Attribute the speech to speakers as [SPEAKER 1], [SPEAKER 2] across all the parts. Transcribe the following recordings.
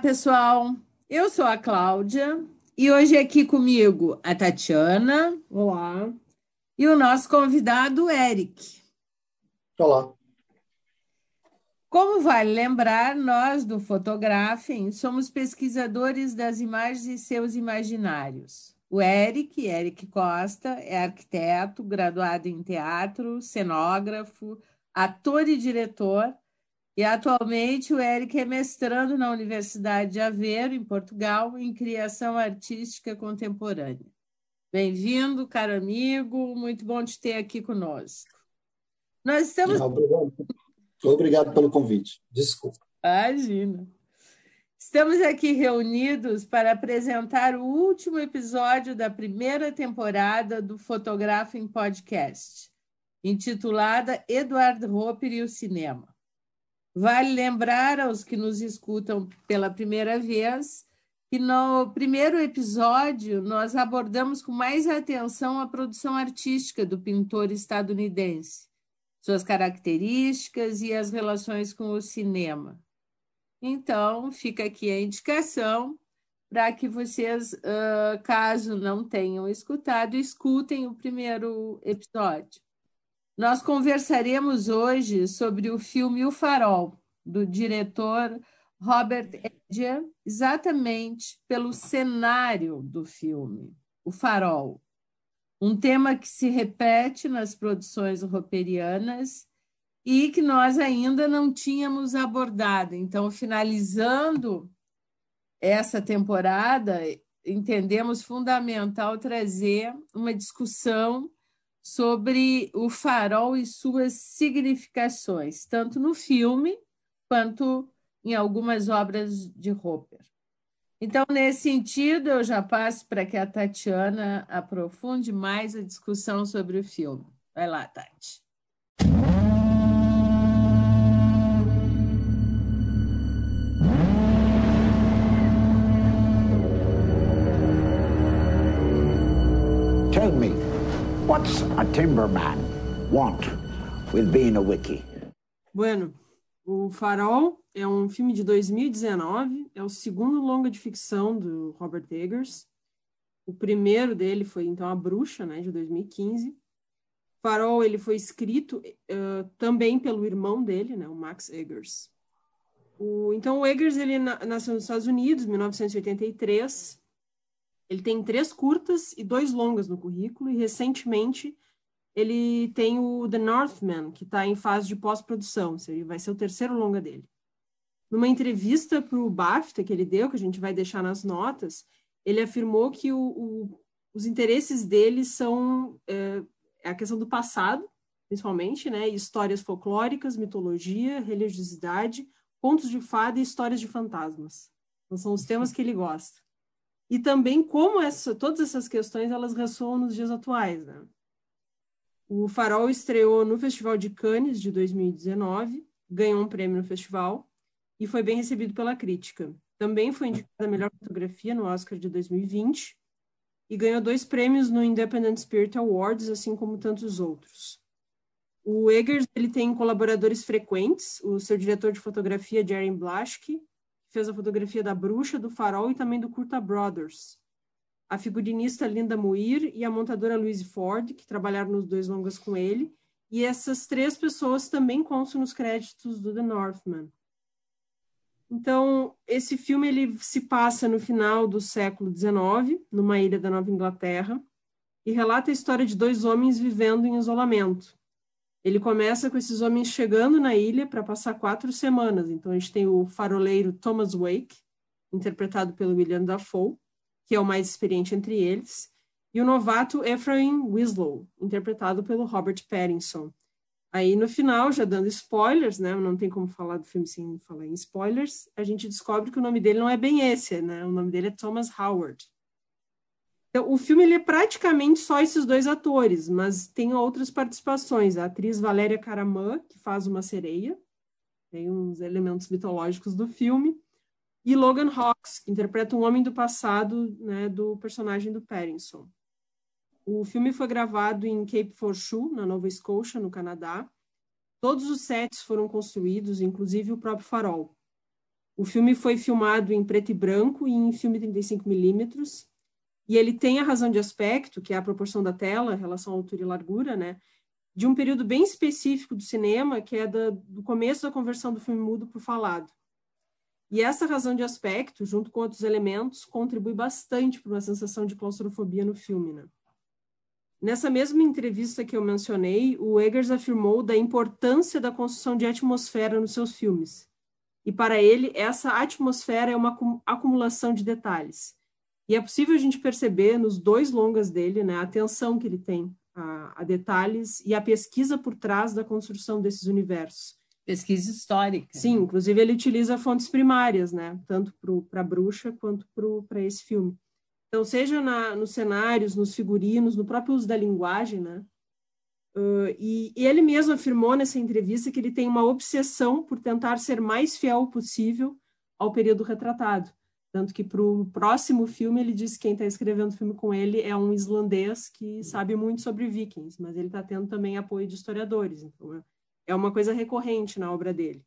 [SPEAKER 1] Olá, pessoal. Eu sou a Cláudia e hoje aqui comigo a Tatiana.
[SPEAKER 2] Olá.
[SPEAKER 1] E o nosso convidado, Eric.
[SPEAKER 3] Olá.
[SPEAKER 1] Como vale lembrar, nós do Fotografem somos pesquisadores das imagens e seus imaginários. O Eric, Eric Costa, é arquiteto, graduado em teatro, cenógrafo, ator e diretor, e atualmente o Eric é mestrando na Universidade de Aveiro, em Portugal, em criação artística contemporânea. Bem-vindo, caro amigo, muito bom te ter aqui conosco.
[SPEAKER 3] Nós estamos. Obrigado, Obrigado pelo convite. Desculpa.
[SPEAKER 1] Imagina. Estamos aqui reunidos para apresentar o último episódio da primeira temporada do Fotografem Podcast, intitulada Eduardo Roper e o Cinema. Vale lembrar aos que nos escutam pela primeira vez que no primeiro episódio nós abordamos com mais atenção a produção artística do pintor estadunidense, suas características e as relações com o cinema. Então, fica aqui a indicação para que vocês, caso não tenham escutado, escutem o primeiro episódio. Nós conversaremos hoje sobre o filme O Farol, do diretor Robert Edger, exatamente pelo cenário do filme, O Farol. Um tema que se repete nas produções roperianas e que nós ainda não tínhamos abordado. Então, finalizando essa temporada, entendemos fundamental trazer uma discussão sobre o farol e suas significações, tanto no filme quanto em algumas obras de Hopper. Então, nesse sentido, eu já passo para que a Tatiana aprofunde mais a discussão sobre o filme. Vai lá, Tati.
[SPEAKER 4] What's a timberman want with being a wiki?
[SPEAKER 2] Bueno, O Farol é um filme de 2019, é o segundo longa de ficção do Robert Eggers. O primeiro dele foi então A Bruxa, né, de 2015. Farol ele foi escrito uh, também pelo irmão dele, né, o Max Eggers. O, então o Eggers ele na, nasceu nos Estados Unidos, em 1983. Ele tem três curtas e dois longas no currículo e recentemente ele tem o The Northman, que está em fase de pós-produção, vai ser o terceiro longa dele. Numa entrevista para o BAFTA que ele deu, que a gente vai deixar nas notas, ele afirmou que o, o, os interesses dele são é, a questão do passado, principalmente, né, histórias folclóricas, mitologia, religiosidade, contos de fada e histórias de fantasmas. Então, são os temas que ele gosta e também como essa, todas essas questões elas ressoam nos dias atuais. Né? O Farol estreou no Festival de Cannes de 2019, ganhou um prêmio no festival e foi bem recebido pela crítica. Também foi indicada a melhor fotografia no Oscar de 2020 e ganhou dois prêmios no Independent Spirit Awards, assim como tantos outros. O Eggers ele tem colaboradores frequentes, o seu diretor de fotografia, Jerry Blaschke, fez a fotografia da Bruxa, do Farol e também do Curta Brothers. A figurinista Linda Muir e a montadora Louise Ford, que trabalharam nos dois longas com ele. E essas três pessoas também constam nos créditos do The Northman. Então, esse filme ele se passa no final do século XIX, numa ilha da Nova Inglaterra, e relata a história de dois homens vivendo em isolamento. Ele começa com esses homens chegando na ilha para passar quatro semanas. Então, a gente tem o faroleiro Thomas Wake, interpretado pelo William Dafoe, que é o mais experiente entre eles, e o novato Ephraim Winslow, interpretado pelo Robert Pattinson. Aí, no final, já dando spoilers, né? Não tem como falar do filme sem falar em spoilers. A gente descobre que o nome dele não é bem esse, né? O nome dele é Thomas Howard. Então, o filme ele é praticamente só esses dois atores, mas tem outras participações. A atriz Valéria Caramã, que faz uma sereia, tem uns elementos mitológicos do filme, e Logan Hawks, que interpreta um homem do passado né, do personagem do Pattinson. O filme foi gravado em Cape Forshue, na Nova Scotia, no Canadá. Todos os sets foram construídos, inclusive o próprio farol. O filme foi filmado em preto e branco e em filme 35 milímetros. E ele tem a razão de aspecto, que é a proporção da tela, relação à altura e largura, né? De um período bem específico do cinema, que é da, do começo da conversão do filme mudo para o falado. E essa razão de aspecto, junto com outros elementos, contribui bastante para uma sensação de claustrofobia no filme, né? Nessa mesma entrevista que eu mencionei, o Eggers afirmou da importância da construção de atmosfera nos seus filmes. E para ele, essa atmosfera é uma acumulação de detalhes. E é possível a gente perceber nos dois longas dele né, a atenção que ele tem a, a detalhes e a pesquisa por trás da construção desses universos.
[SPEAKER 1] Pesquisa histórica.
[SPEAKER 2] Sim, inclusive ele utiliza fontes primárias, né, tanto para a bruxa quanto para esse filme. Então, seja na, nos cenários, nos figurinos, no próprio uso da linguagem, né? Uh, e, e, ele mesmo afirmou nessa entrevista que ele tem uma obsessão por tentar ser mais fiel possível ao período retratado. Tanto que para o próximo filme ele disse que quem está escrevendo o filme com ele é um islandês que sabe muito sobre vikings, mas ele está tendo também apoio de historiadores. Então é, uma coisa recorrente na obra dele.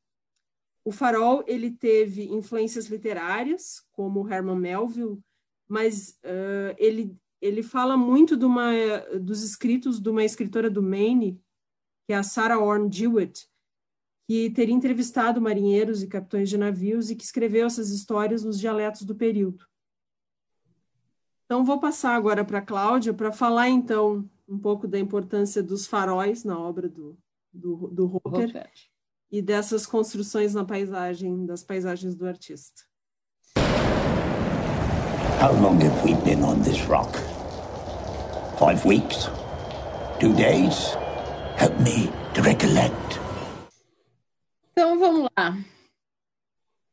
[SPEAKER 2] O Farol ele teve influências literárias, como Herman Melville, mas uh, ele, ele fala muito de uma, dos escritos de uma escritora do Maine, que é a Sarah Orne Jewett, que teria entrevistado marinheiros e capitães de navios e que escreveu essas histórias nos dialetos do período. Então, vou passar agora para a Cláudia para falar, então, um pouco da importância dos faróis na obra do, do, do Hooker e dessas construções na paisagem, das paisagens do artista.
[SPEAKER 4] How long have we been on this rock? Five weeks? Two days? Help me to recollect.
[SPEAKER 1] Então vamos lá.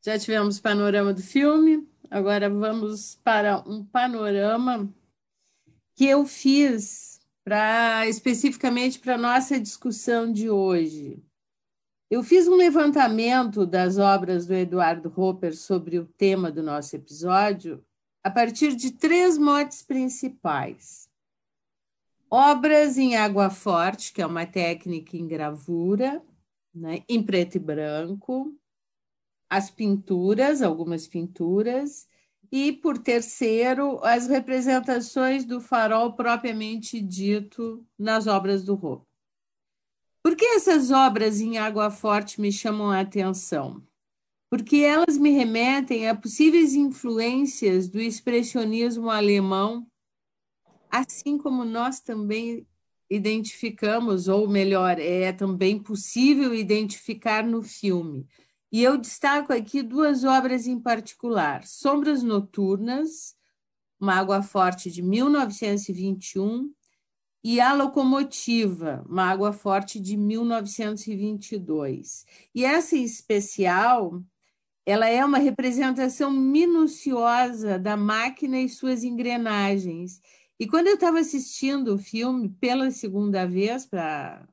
[SPEAKER 1] Já tivemos panorama do filme, agora vamos para um panorama que eu fiz para especificamente para nossa discussão de hoje. Eu fiz um levantamento das obras do Eduardo Hopper sobre o tema do nosso episódio a partir de três motes principais. Obras em água forte, que é uma técnica em gravura, né, em preto e branco, as pinturas, algumas pinturas, e, por terceiro, as representações do farol propriamente dito nas obras do Rô. Por que essas obras em água forte me chamam a atenção? porque elas me remetem a possíveis influências do expressionismo alemão, assim como nós também identificamos, ou melhor, é também possível identificar no filme. E eu destaco aqui duas obras em particular: Sombras Noturnas, uma água forte de 1921, e A Locomotiva, uma água forte de 1922. E essa em especial ela é uma representação minuciosa da máquina e suas engrenagens. E quando eu estava assistindo o filme pela segunda vez para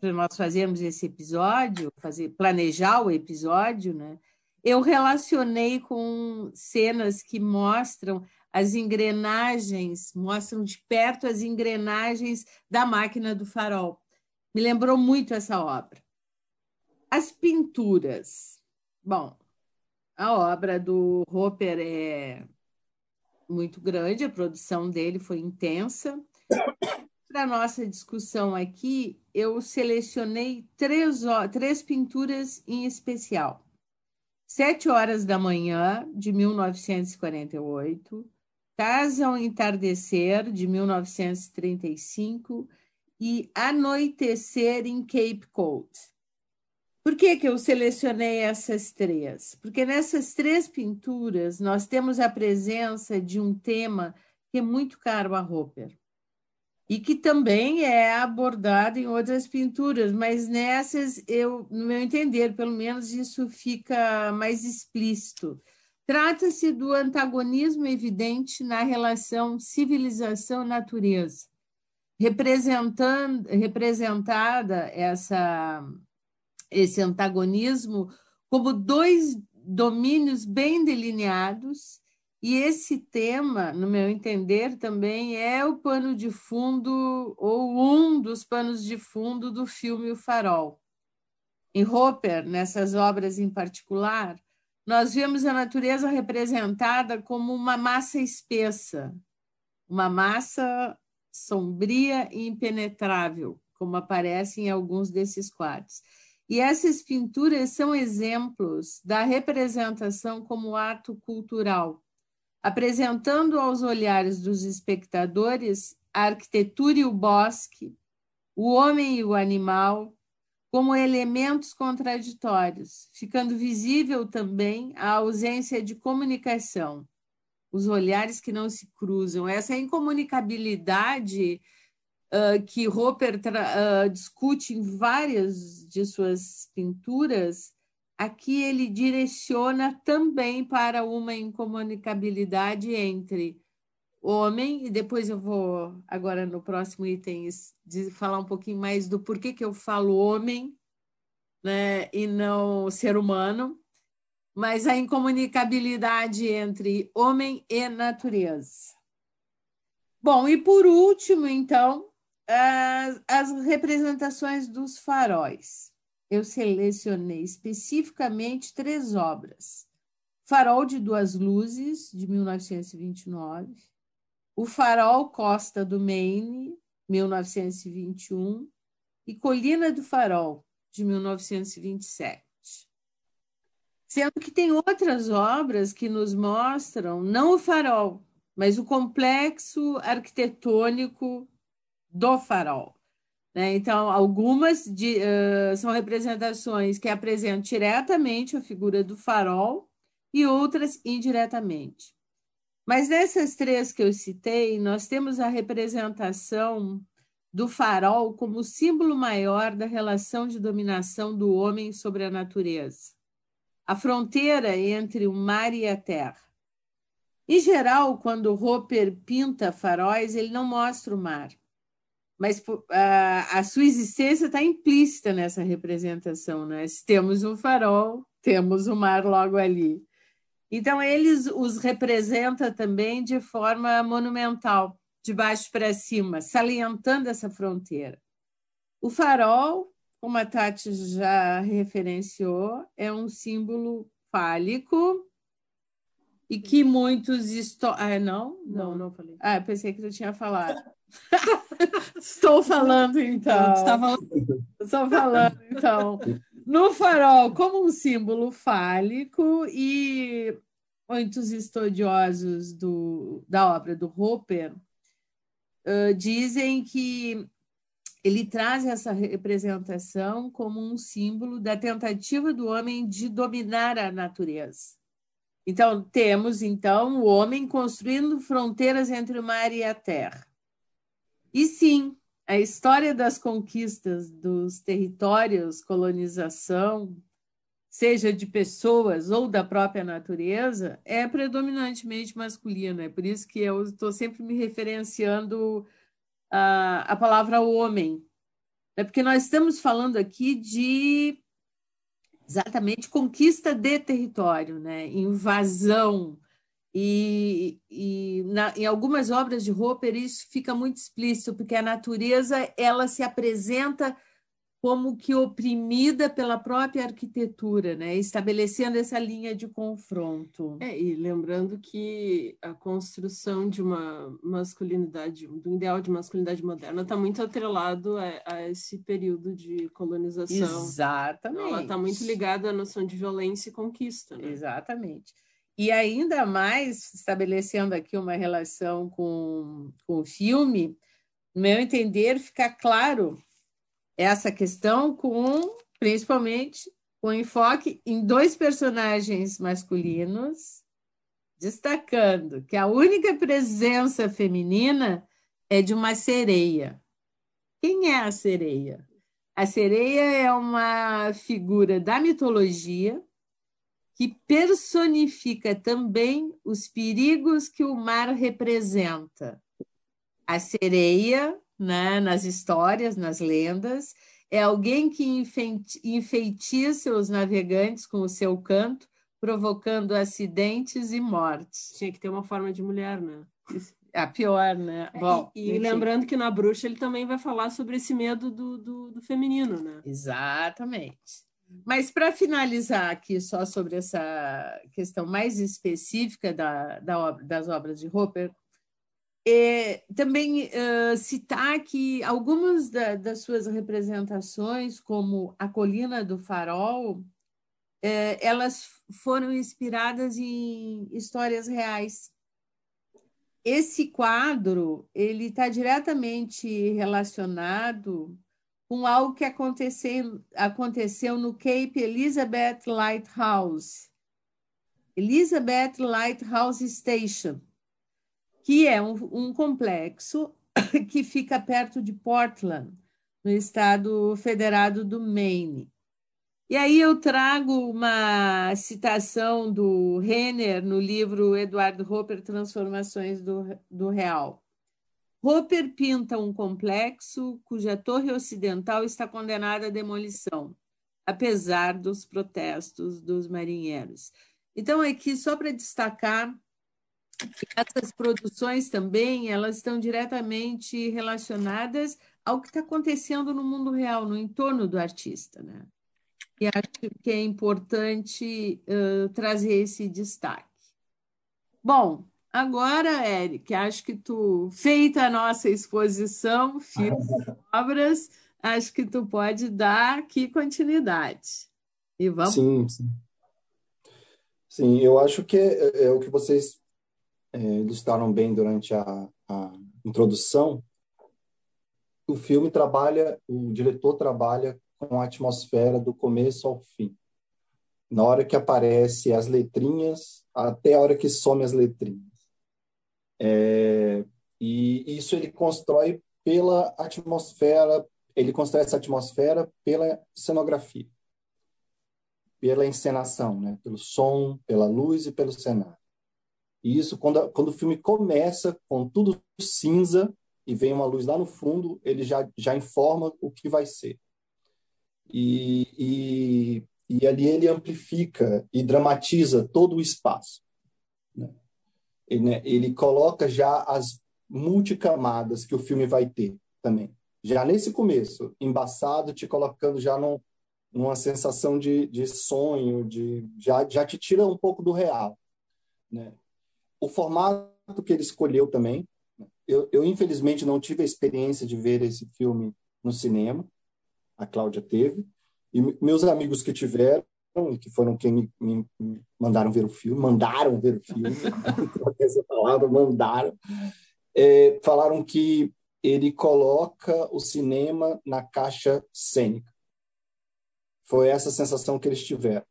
[SPEAKER 1] nós fazermos esse episódio, fazer planejar o episódio, né? Eu relacionei com cenas que mostram as engrenagens, mostram de perto as engrenagens da máquina do farol. Me lembrou muito essa obra. As pinturas Bom, a obra do Hopper é muito grande, a produção dele foi intensa. Para nossa discussão aqui, eu selecionei três, três pinturas em especial. Sete horas da manhã, de 1948, Casa ao Entardecer, de 1935, e Anoitecer em Cape Cod, por que, que eu selecionei essas três? Porque nessas três pinturas nós temos a presença de um tema que é muito caro a Hopper e que também é abordado em outras pinturas, mas nessas eu, no meu entender, pelo menos isso fica mais explícito. Trata-se do antagonismo evidente na relação civilização-natureza, representada essa esse antagonismo como dois domínios bem delineados, e esse tema, no meu entender, também é o pano de fundo, ou um dos panos de fundo do filme O Farol. Em Hopper, nessas obras em particular, nós vemos a natureza representada como uma massa espessa, uma massa sombria e impenetrável, como aparece em alguns desses quadros. E essas pinturas são exemplos da representação como ato cultural, apresentando aos olhares dos espectadores a arquitetura e o bosque, o homem e o animal, como elementos contraditórios, ficando visível também a ausência de comunicação, os olhares que não se cruzam, essa incomunicabilidade que Roper uh, discute em várias de suas pinturas, aqui ele direciona também para uma incomunicabilidade entre homem, e depois eu vou, agora no próximo item, falar um pouquinho mais do porquê que eu falo homem né, e não ser humano, mas a incomunicabilidade entre homem e natureza. Bom, e por último, então, as, as representações dos faróis. Eu selecionei especificamente três obras. Farol de Duas Luzes, de 1929, O Farol Costa do Maine, 1921, e Colina do Farol, de 1927. Sendo que tem outras obras que nos mostram não o farol, mas o complexo arquitetônico do farol. Né? Então, algumas de, uh, são representações que apresentam diretamente a figura do farol e outras indiretamente. Mas nessas três que eu citei, nós temos a representação do farol como símbolo maior da relação de dominação do homem sobre a natureza, a fronteira entre o mar e a terra. Em geral, quando Roper pinta faróis, ele não mostra o mar, mas a, a sua existência está implícita nessa representação. Né? Se temos um farol, temos o mar logo ali. Então, eles os representa também de forma monumental, de baixo para cima, salientando essa fronteira. O farol, como a Tati já referenciou, é um símbolo fálico e que muitos... Esto... Ah, não?
[SPEAKER 2] Não, não, não falei.
[SPEAKER 1] Ah, pensei que tu tinha falado. Estou falando, então.
[SPEAKER 2] Está falando.
[SPEAKER 1] Estou falando, então. No farol, como um símbolo fálico, e muitos estudiosos do, da obra do Hopper uh, dizem que ele traz essa representação como um símbolo da tentativa do homem de dominar a natureza. Então, temos então o homem construindo fronteiras entre o mar e a terra. E sim, a história das conquistas dos territórios, colonização, seja de pessoas ou da própria natureza, é predominantemente masculina. É por isso que eu estou sempre me referenciando a, a palavra homem. É porque nós estamos falando aqui de exatamente conquista de território, né? invasão, e, e na, em algumas obras de Roper isso fica muito explícito, porque a natureza ela se apresenta como que oprimida pela própria arquitetura, né? estabelecendo essa linha de confronto.
[SPEAKER 2] É, e lembrando que a construção de uma masculinidade, do ideal de masculinidade moderna, está muito atrelado a, a, esse período de colonização.
[SPEAKER 1] Exatamente.
[SPEAKER 2] Ela está muito ligada à noção de violência e conquista. Né?
[SPEAKER 1] Exatamente. E ainda mais, estabelecendo aqui uma relação com, com o filme, no meu entender, fica claro essa questão com, principalmente, com enfoque em dois personagens masculinos, destacando que a única presença feminina é de uma sereia. Quem é a sereia? A sereia é uma figura da mitologia que personifica também os perigos que o mar representa. A sereia, né, nas histórias, nas lendas, é alguém que enfeitiça os navegantes com o seu canto, provocando acidentes e mortes.
[SPEAKER 2] Tinha que ter uma forma de mulher, né?
[SPEAKER 1] A pior, né?
[SPEAKER 2] É, Bom, e, e lembrando que na bruxa ele também vai falar sobre esse medo do, do, do feminino, né?
[SPEAKER 1] Exatamente. Mas para finalizar aqui só sobre essa questão mais específica da, da das obras de Hopper, é, também uh, citar que algumas da, das suas representações, como a Colina do Farol, é, elas foram inspiradas em histórias reais. Esse quadro ele está diretamente relacionado com algo que aconteceu, aconteceu no Cape Elizabeth Lighthouse, Elizabeth Lighthouse Station, que é um, um complexo que fica perto de Portland, no estado federado do Maine. E aí eu trago uma citação do Renner no livro Eduardo Hopper, Transformações do, do Real. Hopper pinta um complexo cuja torre ocidental está condenada à demolição, apesar dos protestos dos marinheiros. Então, aqui, só para destacar que essas produções também elas estão diretamente relacionadas ao que está acontecendo no mundo real, no entorno do artista. Né? E acho que é importante uh, trazer esse destaque. Bom, Agora, Eric, acho que tu, feita a nossa exposição, filmes obras, acho que tu pode dar aqui continuidade. E vamos.
[SPEAKER 3] Sim, sim. Sim, eu acho que é, é o que vocês é, ilustraram bem durante a, a introdução. O filme trabalha, o diretor trabalha com a atmosfera do começo ao fim. Na hora que aparece as letrinhas, até a hora que some as letrinhas. É, e isso ele constrói pela atmosfera, ele constrói essa atmosfera pela cenografia, pela encenação, né? pelo som, pela luz e pelo cenário. E isso, quando, quando o filme começa com tudo cinza e vem uma luz lá no fundo, ele já, já informa o que vai ser. E, e, e ali ele amplifica e dramatiza todo o espaço. Né? ele, coloca já as multicamadas que o filme vai ter também. Já nesse começo, embaçado, te colocando já num, numa sensação de, de sonho, de já, já te tira um pouco do real. Né? O formato que ele escolheu também, eu, eu infelizmente não tive a experiência de ver esse filme no cinema, a Cláudia teve, e meus amigos que tiveram que foram quem me, me, me, mandaram ver o filme, mandaram ver o filme, essa palavra, mandaram, é, falaram que ele coloca o cinema na caixa cênica. Foi essa sensação que eles tiveram.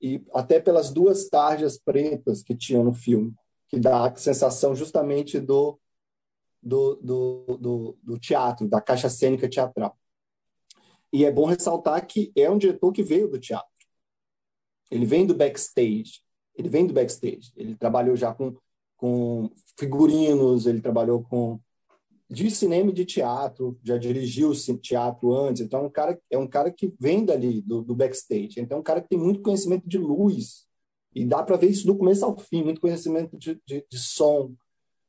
[SPEAKER 3] E até pelas duas tarjas pretas que tinha no filme, que dá a sensação justamente do, do, do, do, do teatro, da caixa cênica teatral. E é bom ressaltar que é um diretor que veio do teatro. Ele vem do backstage. Ele vem do backstage. Ele trabalhou já com, com figurinos, ele trabalhou com de cinema e de teatro, já dirigiu teatro antes. Então, é um cara, é um cara que vem dali, do, do backstage. Então, é um cara que tem muito conhecimento de luz. E dá para ver isso do começo ao fim, muito conhecimento de, de, de som.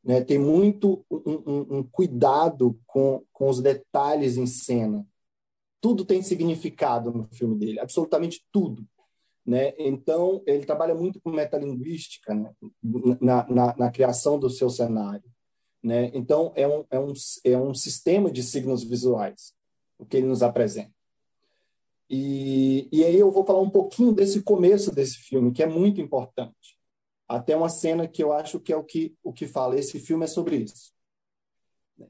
[SPEAKER 3] Né? Tem muito um, um, um, cuidado com, com os detalhes em cena. Tudo tem significado no filme dele, absolutamente tudo. Né? Então, ele trabalha muito com metalinguística né? na, na, na, criação do seu cenário. Né? Então, é um, é, um, é um sistema de signos visuais, o que ele nos apresenta. E, e aí eu vou falar um pouquinho desse começo desse filme, que é muito importante. Até uma cena que eu acho que é o que, o que fala. Esse filme é sobre isso.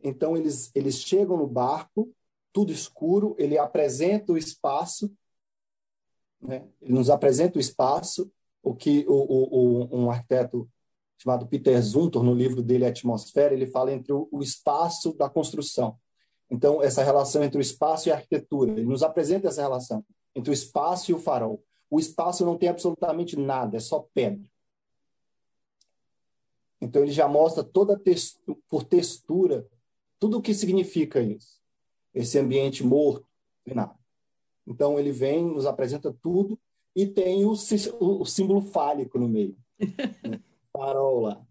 [SPEAKER 3] Então, eles, eles chegam no barco, tudo escuro, ele apresenta o espaço né? Ele nos apresenta o espaço, o que o, o, um arquiteto chamado Peter Zumthor, no livro dele Atmosfera, ele fala entre o, o espaço da construção. Então, essa relação entre o espaço e a arquitetura, ele nos apresenta essa relação entre o espaço e o farol. O espaço não tem absolutamente nada, é só pedra. Então, ele já mostra toda textura, por textura tudo o que significa isso. Esse ambiente morto, nada. Então ele vem, nos apresenta tudo e tem o, o símbolo fálico no meio. Né? Farol lá.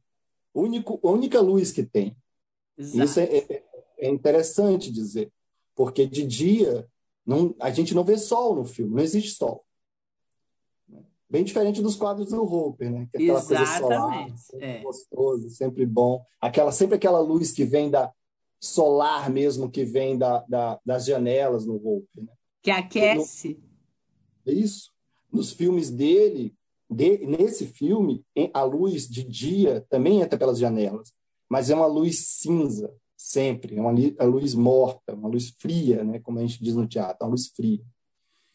[SPEAKER 3] Único, a única luz que tem. Exato. Isso é, é, é, interessante dizer, porque de dia Não, a gente não vê sol no filme, não existe sol. Bem diferente dos quadros do Hopper, né? Que é aquela
[SPEAKER 1] Exatamente,
[SPEAKER 3] coisa solar, sempre
[SPEAKER 1] é.
[SPEAKER 3] gostoso, sempre bom. Aquela, sempre aquela luz que vem da solar mesmo, que vem da, da- das janelas no Hopper. Né?
[SPEAKER 1] Que aquece.
[SPEAKER 3] É isso. Nos filmes dele, de- nesse filme, a luz de dia também entra pelas janelas, mas é uma luz cinza, sempre. É uma luz morta, uma luz fria, né? como a gente diz no teatro, uma luz fria.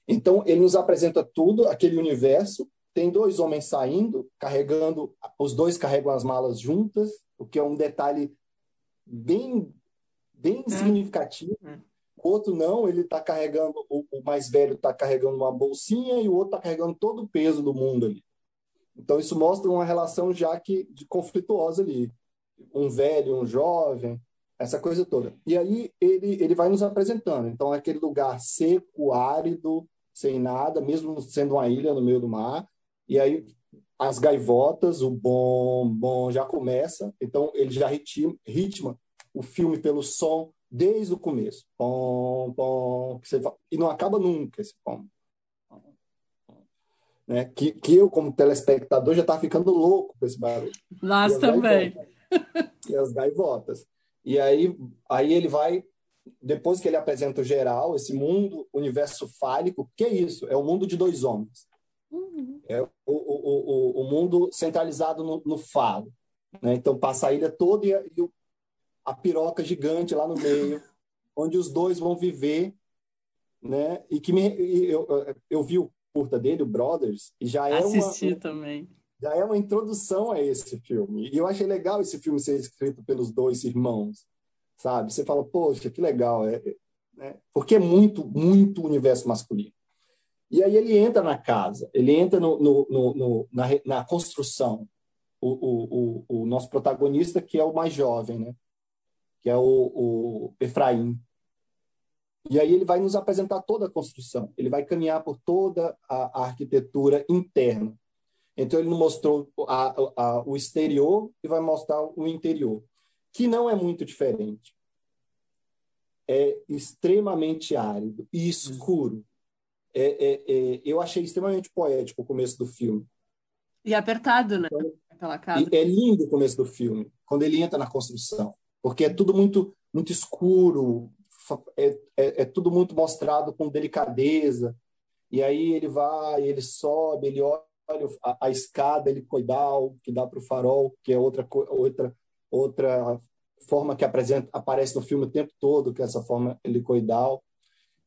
[SPEAKER 3] Então, ele nos apresenta tudo, aquele universo. Tem dois homens saindo, carregando, os dois carregam as malas juntas, o que é um detalhe bem, bem
[SPEAKER 1] É.
[SPEAKER 3] significativo.
[SPEAKER 1] É.
[SPEAKER 3] O outro não, ele está carregando, o, mais velho está carregando uma bolsinha e o outro está carregando todo o peso do mundo ali. Então, isso mostra uma relação já que de conflituosa ali. Um velho, um jovem, essa coisa toda. E aí ele, ele vai nos apresentando. Então, aquele lugar seco, árido, sem nada, mesmo sendo uma ilha no meio do mar. E aí as gaivotas, o bom, bom já começa. Então, ele já ritma o filme pelo som desde o começo. Pom, pom, você fa- e não acaba nunca esse pom. Né? Que, que eu, como telespectador, já estava ficando louco com esse barulho.
[SPEAKER 1] Nós também.
[SPEAKER 3] E as gaivotas. E aí, aí ele vai, depois que ele apresenta o geral, esse mundo, universo fálico, que é isso? É o mundo de dois homens.
[SPEAKER 1] Uhum.
[SPEAKER 3] É o, o, o, o mundo centralizado no, no falo. Né? Então passa a ilha toda e, e o- a piroca gigante lá no meio, onde os dois vão viver. Né? E que me, eu, eu vi o curta dele, o Brothers, e já é uma,
[SPEAKER 1] Assisti também.
[SPEAKER 3] já é uma introdução a esse filme. E eu achei legal esse filme ser escrito pelos dois irmãos, sabe? Você fala, poxa, que legal. É, é, né? Porque é muito, muito universo masculino. E aí ele entra na casa, ele entra no, no, no, no- na, na construção. O, o, o, o nosso protagonista, que é o mais jovem, né? Que é o, o Efraim. E aí ele vai nos apresentar toda a construção. Ele vai caminhar por toda a, a arquitetura interna. Então ele mostrou a- a- o exterior e vai mostrar o interior, que não é muito diferente. É extremamente árido e escuro. É, é- é- eu achei extremamente poético o começo do filme.
[SPEAKER 1] E apertado, né? Aquela casa.
[SPEAKER 3] E é lindo o começo do filme, quando ele entra na construção, porque é tudo muito, muito escuro, é, é, é tudo muito mostrado com delicadeza. E aí ele vai, ele sobe, ele olha a, a escada helicoidal que dá para o farol, que é outra, outra, outra forma que apresenta, aparece no filme o tempo todo, que é essa forma helicoidal.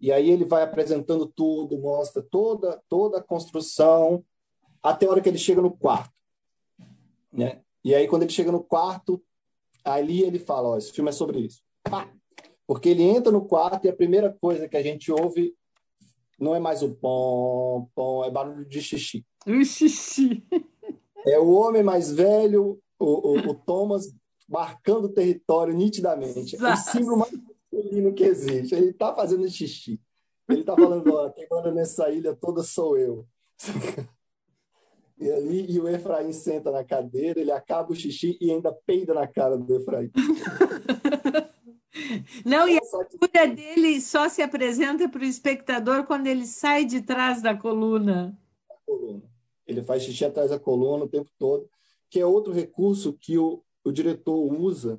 [SPEAKER 3] E aí ele vai apresentando tudo, mostra toda, toda a construção, até a hora que ele chega no quarto né? E aí quando ele chega no quarto, ali ele fala, ó, esse filme é sobre isso. Pá! Porque ele entra no quarto e a primeira coisa que a gente ouve não é mais o pom, pom, é barulho de xixi.
[SPEAKER 1] O xixi.
[SPEAKER 3] É o homem mais velho, o, o, o Thomas, marcando o território nitidamente. É o símbolo mais masculino que existe. Ele tá fazendo xixi. Ele tá falando, ó, quem manda nessa ilha toda sou eu. E ali, e o Efraim senta na cadeira, ele acaba o xixi e ainda peida na cara do Efraim.
[SPEAKER 1] Não, e a figura dele só se apresenta para o espectador quando ele sai de trás da coluna.
[SPEAKER 3] coluna. Ele faz xixi atrás da coluna o tempo todo, que é outro recurso que o, o diretor usa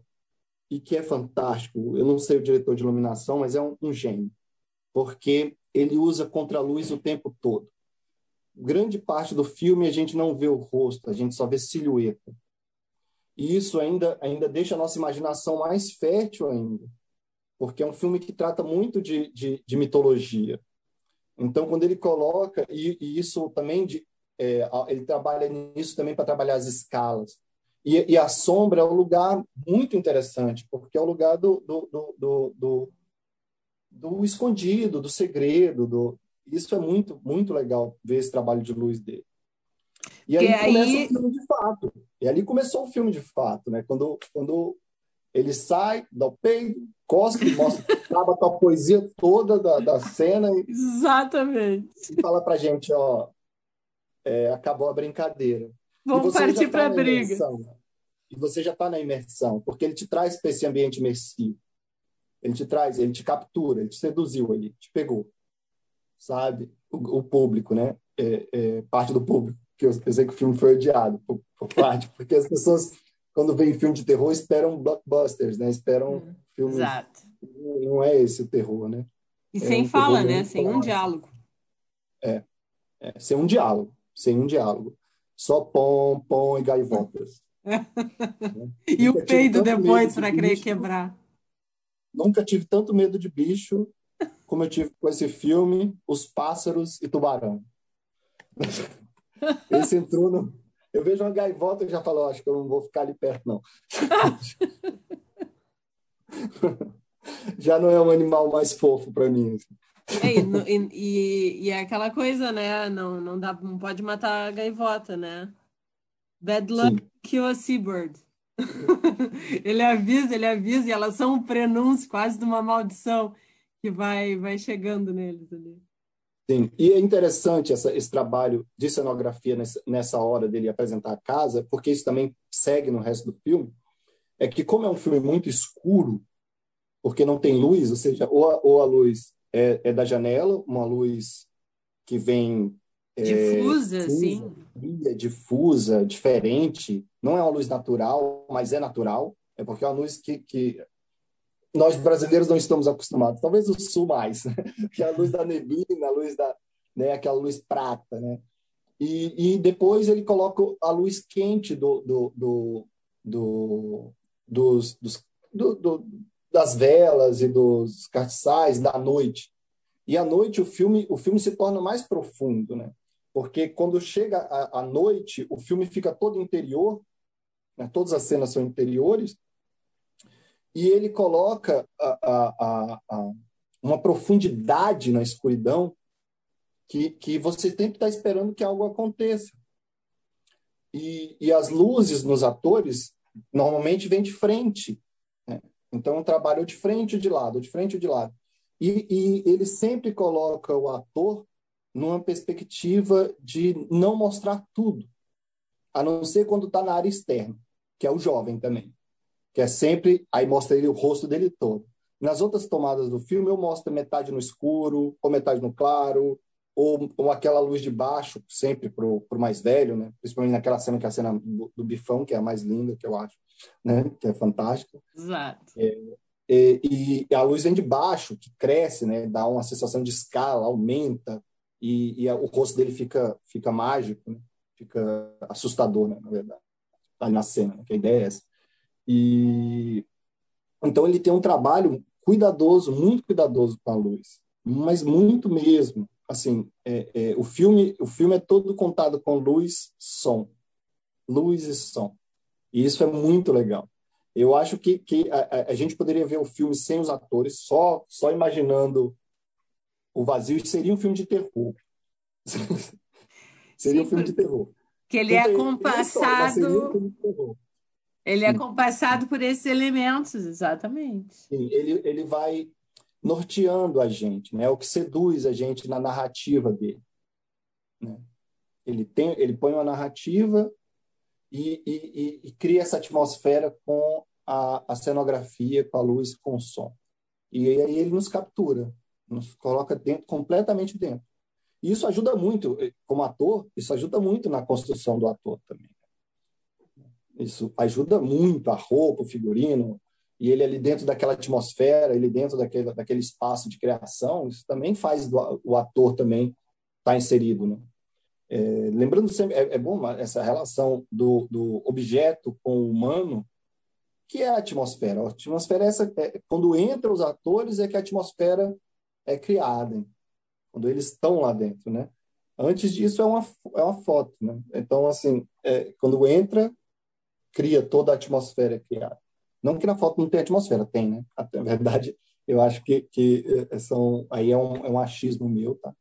[SPEAKER 3] e que é fantástico. Eu não sei o diretor de iluminação, mas é um, um gênio, porque ele usa contra-luz o tempo todo. Grande parte do filme a gente não vê o rosto, a gente só vê silhueta. E isso ainda, ainda deixa a nossa imaginação mais fértil ainda, porque é um filme que trata muito de, de, de mitologia. Então, quando ele coloca, e, e isso também, de, é, ele trabalha nisso também para trabalhar as escalas. E, e, a sombra é um lugar muito interessante, porque é o lugar do, do, do, do, do, do escondido, do segredo. Do, isso é muito, muito legal ver esse trabalho de luz dele. E aí,
[SPEAKER 1] aí
[SPEAKER 3] começa o filme de fato. E ali começou o filme de fato, né? Quando, quando ele sai, dá o peido, cospe, mostra, acaba com a poesia toda da, da cena e,
[SPEAKER 1] Exatamente.
[SPEAKER 3] e fala pra gente, ó, é, acabou a brincadeira.
[SPEAKER 1] Vamos partir
[SPEAKER 3] tá
[SPEAKER 1] para a briga.
[SPEAKER 3] Imersão, e você já está na imersão, porque ele te traz para esse ambiente imersivo. Ele te traz, ele te captura, ele te seduziu, ele te pegou. Sabe? O, o público, né? É, é, parte do público, que eu, eu sei que o filme foi odiado por, por parte, porque as pessoas, quando veem filme de terror, esperam blockbusters, né? Esperam hum, filmes. Exato. Não é esse o terror, né?
[SPEAKER 2] E é sem um fala, né? Sem um diálogo.
[SPEAKER 3] É, é, sem um diálogo, sem um diálogo. Só pom, pom e gaivotas.
[SPEAKER 2] e o peido depois para querer quebrar.
[SPEAKER 3] Nunca tive tanto medo de bicho como eu tive com esse filme, Os Pássaros e Tubarão. Esse entrou no. Eu vejo uma gaivota e já falo, acho que eu não vou ficar ali perto, não. já não é um animal mais fofo para mim. Assim.
[SPEAKER 2] É, e, e, e, é aquela coisa, né? Não, não, dá, não pode matar a gaivota, né? Bad luck Sim. kill a seabird. ele avisa, ele avisa, e elas são um prenúncio quase de uma maldição que vai, vai chegando neles ali.
[SPEAKER 3] Sim, e é interessante essa, esse trabalho de cenografia nessa, nessa hora dele apresentar a casa, porque isso também segue no resto do filme, é que como é um filme muito escuro, porque não tem luz, ou seja, ou a, ou a luz é, é da janela, uma luz que vem
[SPEAKER 2] é, difusa, sim.
[SPEAKER 3] Difusa, diferente. Não é uma luz natural, mas é natural. É porque é uma luz que, que nós brasileiros não estamos acostumados. Talvez o sul mais, né? que é a luz da neblina, a luz da, né? Aquela luz prata, né? E, e depois ele coloca a luz quente do, do, do, do dos, dos do, do, das velas e dos castiçais da noite. E à noite o filme o filme se torna mais profundo, né? Porque quando chega a, a noite, o filme fica todo interior, né? todas as cenas são interiores, e ele coloca a, a, a, uma profundidade na escuridão que, que você sempre está esperando que algo aconteça. E, e as luzes nos atores normalmente vêm de frente, então, um trabalho de frente ou de lado, de frente ou de lado. E, e ele sempre coloca o ator numa perspectiva de não mostrar tudo, a não ser quando está na área externa, que é o jovem também, que é sempre, aí mostra ele o rosto dele todo. Nas outras tomadas do filme, eu mostro metade no escuro, ou metade no claro, ou, ou aquela luz de baixo, sempre para o mais velho, né? principalmente naquela cena que é a cena do, do bifão, que é a mais linda, que eu acho né? que é fantástico.
[SPEAKER 2] Exato.
[SPEAKER 3] É, é, e a luz vem de baixo, que cresce, né? dá uma sensação de escala, aumenta, e, e o rosto dele fica, fica mágico, né? fica assustador, né? na verdade, ali na cena, né? que a ideia é essa. E, então ele tem um trabalho cuidadoso, muito cuidadoso com a luz, mas muito mesmo. Assim, é, é, o filme o filme é todo contado com luz, som, luz e som. E isso é muito legal. Eu acho que, que a, a, gente poderia ver o filme sem os atores, só, só imaginando o vazio, seria um filme de terror. seria Sim, um filme de terror.
[SPEAKER 2] Que ele é compassado. Ele é compassado por esses elementos, exatamente.
[SPEAKER 3] Sim, ele, ele vai norteando a gente, né? É o que seduz a gente na narrativa dele. Né? Ele, tem, ele põe uma narrativa e, e, e cria essa atmosfera com a, a, cenografia, com a luz, com o som. E aí ele nos captura, nos coloca dentro, completamente dentro. E isso ajuda muito, como ator, isso ajuda muito na construção do ator também. Isso ajuda muito a roupa, o figurino, e ele ali dentro daquela atmosfera, ele dentro daquele, daquele espaço de criação, isso também faz do, o ator também estar tá inserido, né? É, lembrando sempre, é, é, bom essa relação do, do objeto com o humano, que é a atmosfera. A atmosfera é essa, é, quando entram os atores é que a atmosfera é criada, hein? quando eles estão lá dentro, né? Antes disso é uma, é uma foto, né? Então, assim, é, quando entra, cria toda a atmosfera criada. Não que na foto não tenha atmosfera, tem, né? Na verdade, eu acho que, que é, são, aí é um, é um achismo meu, tá?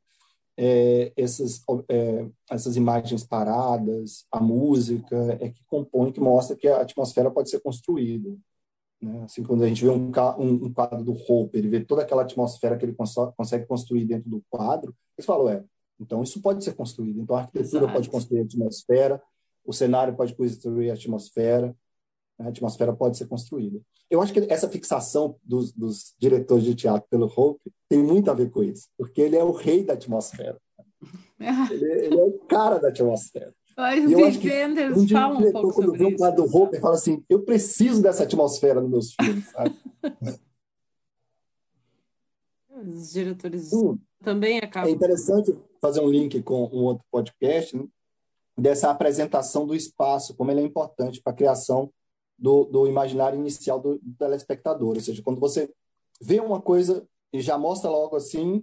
[SPEAKER 3] é, essas, é, essas imagens paradas, a música, é que compõe, que mostra que a atmosfera pode ser construída. Né? Assim, quando a gente vê um, um, um quadro do Hope, ele vê toda aquela atmosfera que ele cons consegue construir dentro do quadro, eles falam, é, então isso pode ser construído. Então a arquitetura Exato. pode construir a atmosfera, o cenário pode construir a atmosfera, a atmosfera pode ser construída. Eu acho que essa fixação dos, dos diretores de teatro pelo Hope tem muito a ver com isso, porque ele é o rei da atmosfera. Ele, ele é o cara da atmosfera.
[SPEAKER 1] Mas o Wim Wenders um fala um pouco
[SPEAKER 3] quando
[SPEAKER 1] sobre
[SPEAKER 3] isso. do Hope fala assim, eu preciso dessa atmosfera nos meus filmes, sabe?
[SPEAKER 2] Os diretores hum. também acabam.
[SPEAKER 3] É interessante fazer um link com um outro podcast, né? Dessa apresentação do espaço, como ele é importante para a criação do, do imaginário inicial do, do, telespectador. Ou seja, quando você vê uma coisa e já mostra logo assim,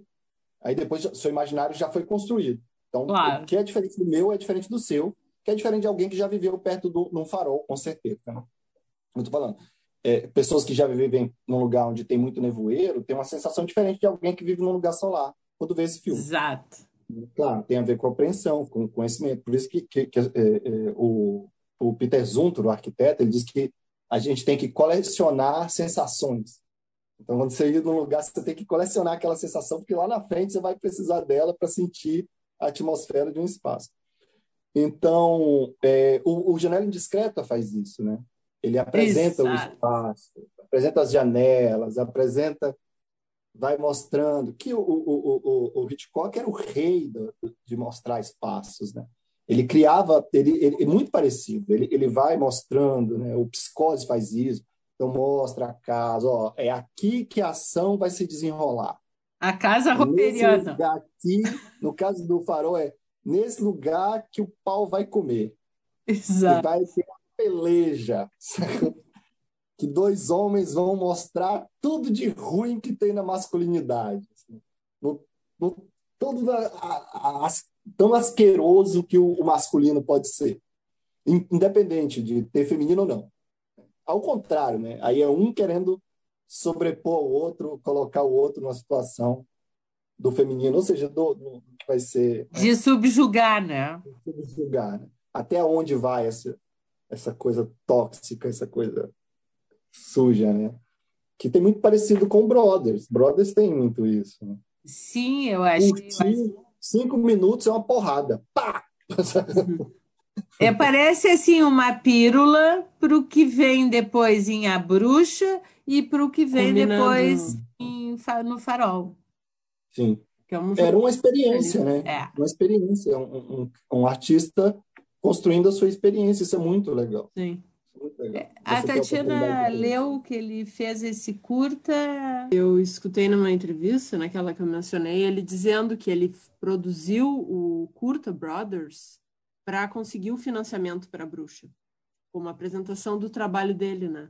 [SPEAKER 3] aí depois seu imaginário já foi construído. Então, claro. o que é diferente do meu é diferente do seu, que é diferente de alguém que já viveu perto de um farol, com certeza. Né? Eu estou falando. É, pessoas que já vivem num lugar onde tem muito nevoeiro têm uma sensação diferente de alguém que vive num lugar solar quando vê esse filme.
[SPEAKER 1] Exato.
[SPEAKER 3] Claro, tem a ver com apreensão, com conhecimento. Por isso que, que, que é, é, o, o Peter Zunter, o arquiteto, ele diz que a gente tem que colecionar sensações. Então, quando você ir num lugar, você tem que colecionar aquela sensação, porque lá na frente você vai precisar dela para sentir a atmosfera de um espaço. Então, é, o, o Janela Indiscreta faz isso, né? Ele apresenta Exato. o espaço, apresenta as janelas, apresenta vai mostrando que o, o, o, o Hitchcock era o rei do, de mostrar espaços, né? Ele criava, ele, ele muito parecido. Ele, ele vai mostrando, né? O Psicose faz isso. Então mostra a casa, ó, é aqui que a ação vai se desenrolar.
[SPEAKER 1] A casa roteiriana.
[SPEAKER 3] Aqui, no caso do Farol é nesse lugar que o pau vai comer.
[SPEAKER 1] Exato. E
[SPEAKER 3] vai ter uma peleja. Que dois homens vão mostrar tudo de ruim que tem na masculinidade. Assim. No, no, todo a, a, a, tão asqueroso que o, o, masculino pode ser, independente de ter feminino ou não. Ao contrário, né? Aí é um querendo sobrepor o outro, colocar o outro numa situação do feminino, ou seja, do, do vai ser
[SPEAKER 1] de subjugar, né?
[SPEAKER 3] Subjugar. Né? Até onde vai essa essa coisa tóxica, essa coisa suja, né? Que tem muito parecido com Brothers. Brothers tem muito isso. Né?
[SPEAKER 1] Sim, eu acho.
[SPEAKER 3] Curtir, cinco minutos é uma porrada. Pá!
[SPEAKER 1] É, parece assim uma pílula para o que vem depois em A Bruxa e para o que vem Combinando. depois em, no Farol.
[SPEAKER 3] Sim. É um Era uma experiência, né? É. Uma experiência. Um, um, um artista construindo a sua experiência. Isso é muito legal.
[SPEAKER 1] Sim. A Tatiana leu que ele fez esse curta.
[SPEAKER 2] Eu escutei numa entrevista, naquela que eu mencionei, ele dizendo que ele produziu o curta Brothers para conseguir o financiamento para a bruxa, como apresentação do trabalho dele, né?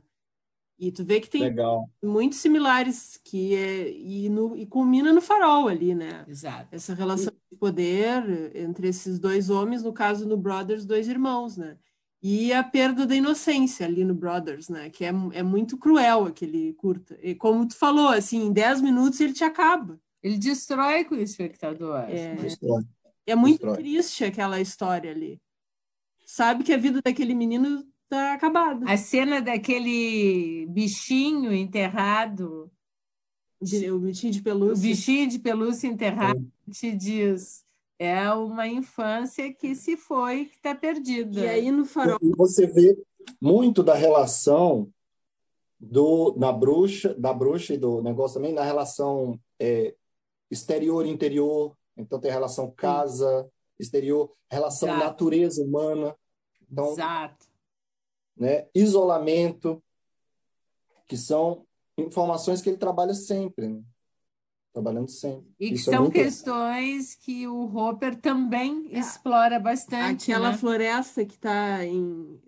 [SPEAKER 2] E tu vê que tem
[SPEAKER 3] Legal.
[SPEAKER 2] muito similares que é, e, no, e culmina no farol ali, né?
[SPEAKER 1] Exato.
[SPEAKER 2] Essa relação de poder entre esses dois homens, no caso no Brothers, dois irmãos, né? E a perda da inocência ali no Brothers, né? Que é, é muito cruel aquele curta. E como tu falou, assim, em 10 minutos ele te acaba.
[SPEAKER 1] Ele destrói com o espectador.
[SPEAKER 2] É, é muito destrói. triste aquela história ali. Sabe que a vida daquele menino tá acabada.
[SPEAKER 1] A cena daquele bichinho enterrado.
[SPEAKER 2] O bichinho de pelúcia.
[SPEAKER 1] O bichinho de pelúcia enterrado é. te diz é uma infância que se foi, que está perdida.
[SPEAKER 2] E aí no farol.
[SPEAKER 3] E você vê muito da relação do na bruxa, da bruxa e do negócio também na relação é, exterior interior. Então tem a relação casa Sim. exterior, relação Exato. natureza humana. Então,
[SPEAKER 1] Exato.
[SPEAKER 3] Né, isolamento, que são informações que ele trabalha sempre. Né? Trabalhando sempre.
[SPEAKER 1] E que Isso é são é questões que o Hopper também é. explora bastante.
[SPEAKER 2] Aquela
[SPEAKER 1] né?
[SPEAKER 2] floresta que está em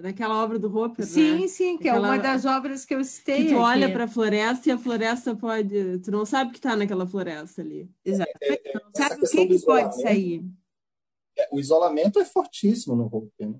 [SPEAKER 2] naquela obra do Hopper,
[SPEAKER 1] sim,
[SPEAKER 2] né?
[SPEAKER 1] Sim, que Aquela... é uma das obras que eu citei.
[SPEAKER 2] Que tu aqui. olha para a floresta e a floresta pode. Tu não sabe o que está naquela floresta ali.
[SPEAKER 1] Exato. É, é, não sabe o que, que pode sair.
[SPEAKER 3] É, o isolamento é fortíssimo no Hopper, né?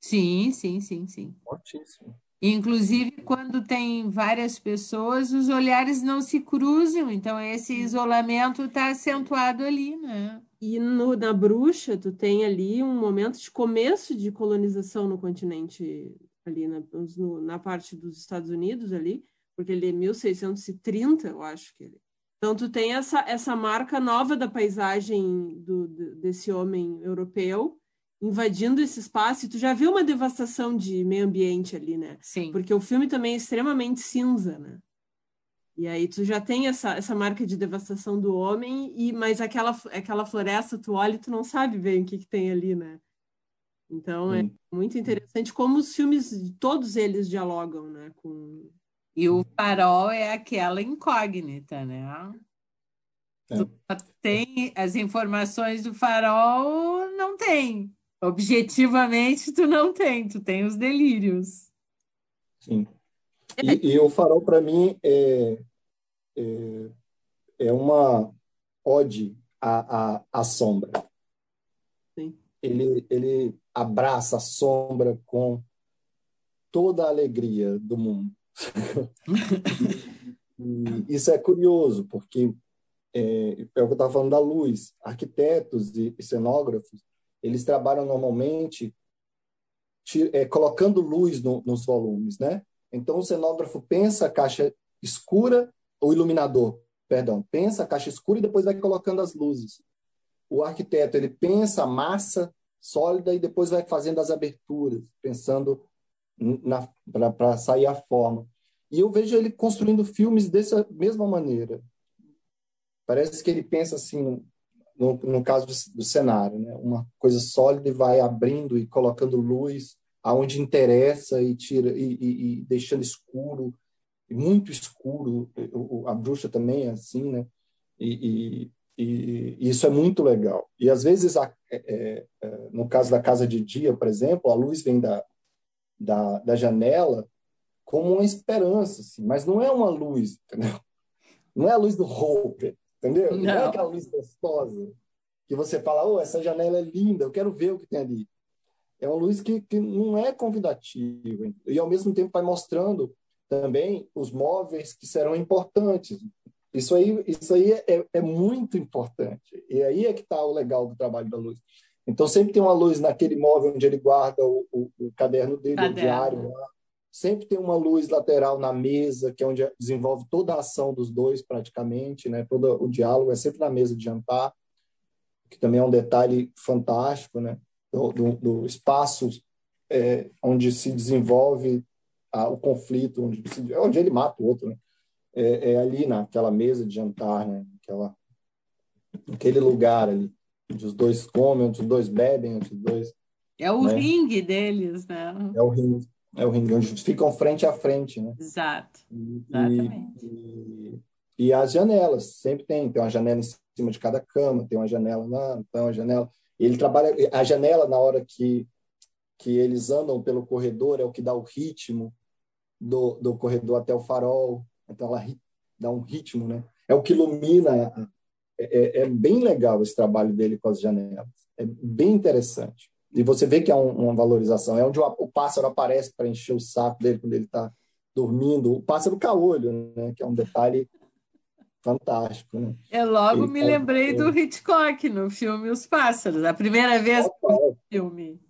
[SPEAKER 1] Sim, sim, sim, sim.
[SPEAKER 3] Fortíssimo.
[SPEAKER 1] Inclusive, quando tem várias pessoas, os olhares não se cruzam, então esse isolamento está acentuado ali, né?
[SPEAKER 2] E no, na Bruxa, tu tem ali um momento de começo de colonização no continente, ali na, no, na parte dos Estados Unidos, ali, porque ele é 1630, eu acho que ele. Então, tu tem essa, essa marca nova da paisagem do, do desse homem europeu, invadindo esse espaço e tu já viu uma devastação de meio ambiente ali, né?
[SPEAKER 1] Sim.
[SPEAKER 2] Porque o filme também é extremamente cinza, né? E aí tu já tem essa, essa marca de devastação do homem, e mas aquela, aquela floresta, tu olha e tu não sabe bem o que, que tem ali, né? Então é muito interessante como os filmes, todos eles dialogam, né? Com...
[SPEAKER 1] E o farol é aquela incógnita, né? É. Tu tem as informações do farol, não tem. Objetivamente, tu não tem, tu tem os delírios.
[SPEAKER 3] Sim. E, e o farol, para mim, é, é, é, uma ode à, à, à sombra.
[SPEAKER 2] Sim.
[SPEAKER 3] Ele, ele abraça a sombra com toda a alegria do mundo. e, isso é curioso, porque é, é o que eu estava falando da luz. Arquitetos e cenógrafos, eles trabalham normalmente é, colocando luz no, nos volumes, né? Então, o cenógrafo pensa a caixa escura, o iluminador, perdão, pensa a caixa escura e depois vai colocando as luzes. O arquiteto, ele pensa a massa sólida e depois vai fazendo as aberturas, pensando para sair a forma. E eu vejo ele construindo filmes dessa mesma maneira. Parece que ele pensa assim, no, no caso do, do cenário, né? uma coisa sólida e vai abrindo e colocando luz aonde interessa e tira e, e, e deixando escuro, muito escuro. A bruxa também é assim, né? E, e, isso é muito legal. E às vezes, a, é, é, no caso da casa de dia, por exemplo, a luz vem da, da, da janela como uma esperança, assim, mas não é uma luz, entendeu? Não é a luz do Hope, entendeu? Não, não é aquela luz gostosa que você fala, oh, essa janela é linda, eu quero ver o que tem ali. É uma luz que, que não é convidativa e ao mesmo tempo vai mostrando também os móveis que serão importantes. Isso aí, isso aí é, é muito importante. E aí é que está o legal do trabalho da luz. Então, sempre tem uma luz naquele móvel onde ele guarda o, o, o caderno dele, caderno. o diário. Sempre tem uma luz lateral na mesa, que é onde desenvolve toda a ação dos dois, praticamente. Né? Todo o diálogo é sempre na mesa de jantar, que também é um detalhe fantástico, né? do, do, do espaço é, onde se desenvolve a, o conflito, onde, onde ele mata o outro. Né? é, é ali naquela mesa de jantar, né? Aquela, aquele lugar ali, onde os dois comem, onde os dois bebem, onde os dois.
[SPEAKER 1] É o né? ringue deles, né?
[SPEAKER 3] É o ringue, é o ringue onde ficam frente a frente, né?
[SPEAKER 1] Exato.
[SPEAKER 3] E, Exatamente. E, e, as janelas, sempre tem, tem uma janela em cima de cada cama, tem uma janela lá, tem uma janela. Ele trabalha a janela na hora que que eles andam pelo corredor é o que dá o ritmo do, do corredor até o farol. Então ela dá um ritmo, né? É o que ilumina. É, é, é bem legal esse trabalho dele com as janelas. É bem interessante. E você vê que há um, uma valorização. É onde o, o pássaro aparece para encher o saco dele quando ele está dormindo. O pássaro caolho, né? Que é um detalhe fantástico. Né?
[SPEAKER 1] Eu logo ele me lembrei do Hitchcock no filme Os Pássaros. A primeira vez que vi filme.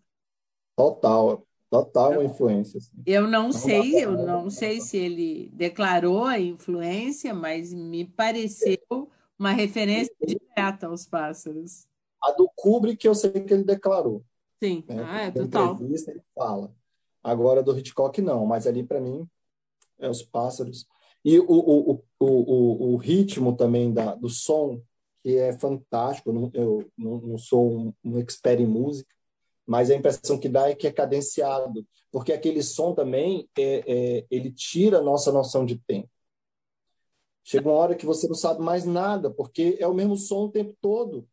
[SPEAKER 3] Total. Total uma influência. Assim.
[SPEAKER 1] Eu não, não sei, eu não sei se ele declarou a influência, mas me pareceu uma referência direta aos pássaros.
[SPEAKER 3] A do Kubrick eu sei que ele declarou.
[SPEAKER 2] Sim, né? ah, é total.
[SPEAKER 3] Entrevista ele fala. Agora do Hitchcock não, mas ali para mim é os pássaros. E o, o, o, o, ritmo também da, do som, que é fantástico. Eu não, eu não sou um, um expert em música, mas a impressão que dá é que é cadenciado, porque aquele som também é, é, ele tira a nossa noção de tempo. Chega uma hora que você não sabe mais nada, porque é o mesmo som o tempo todo.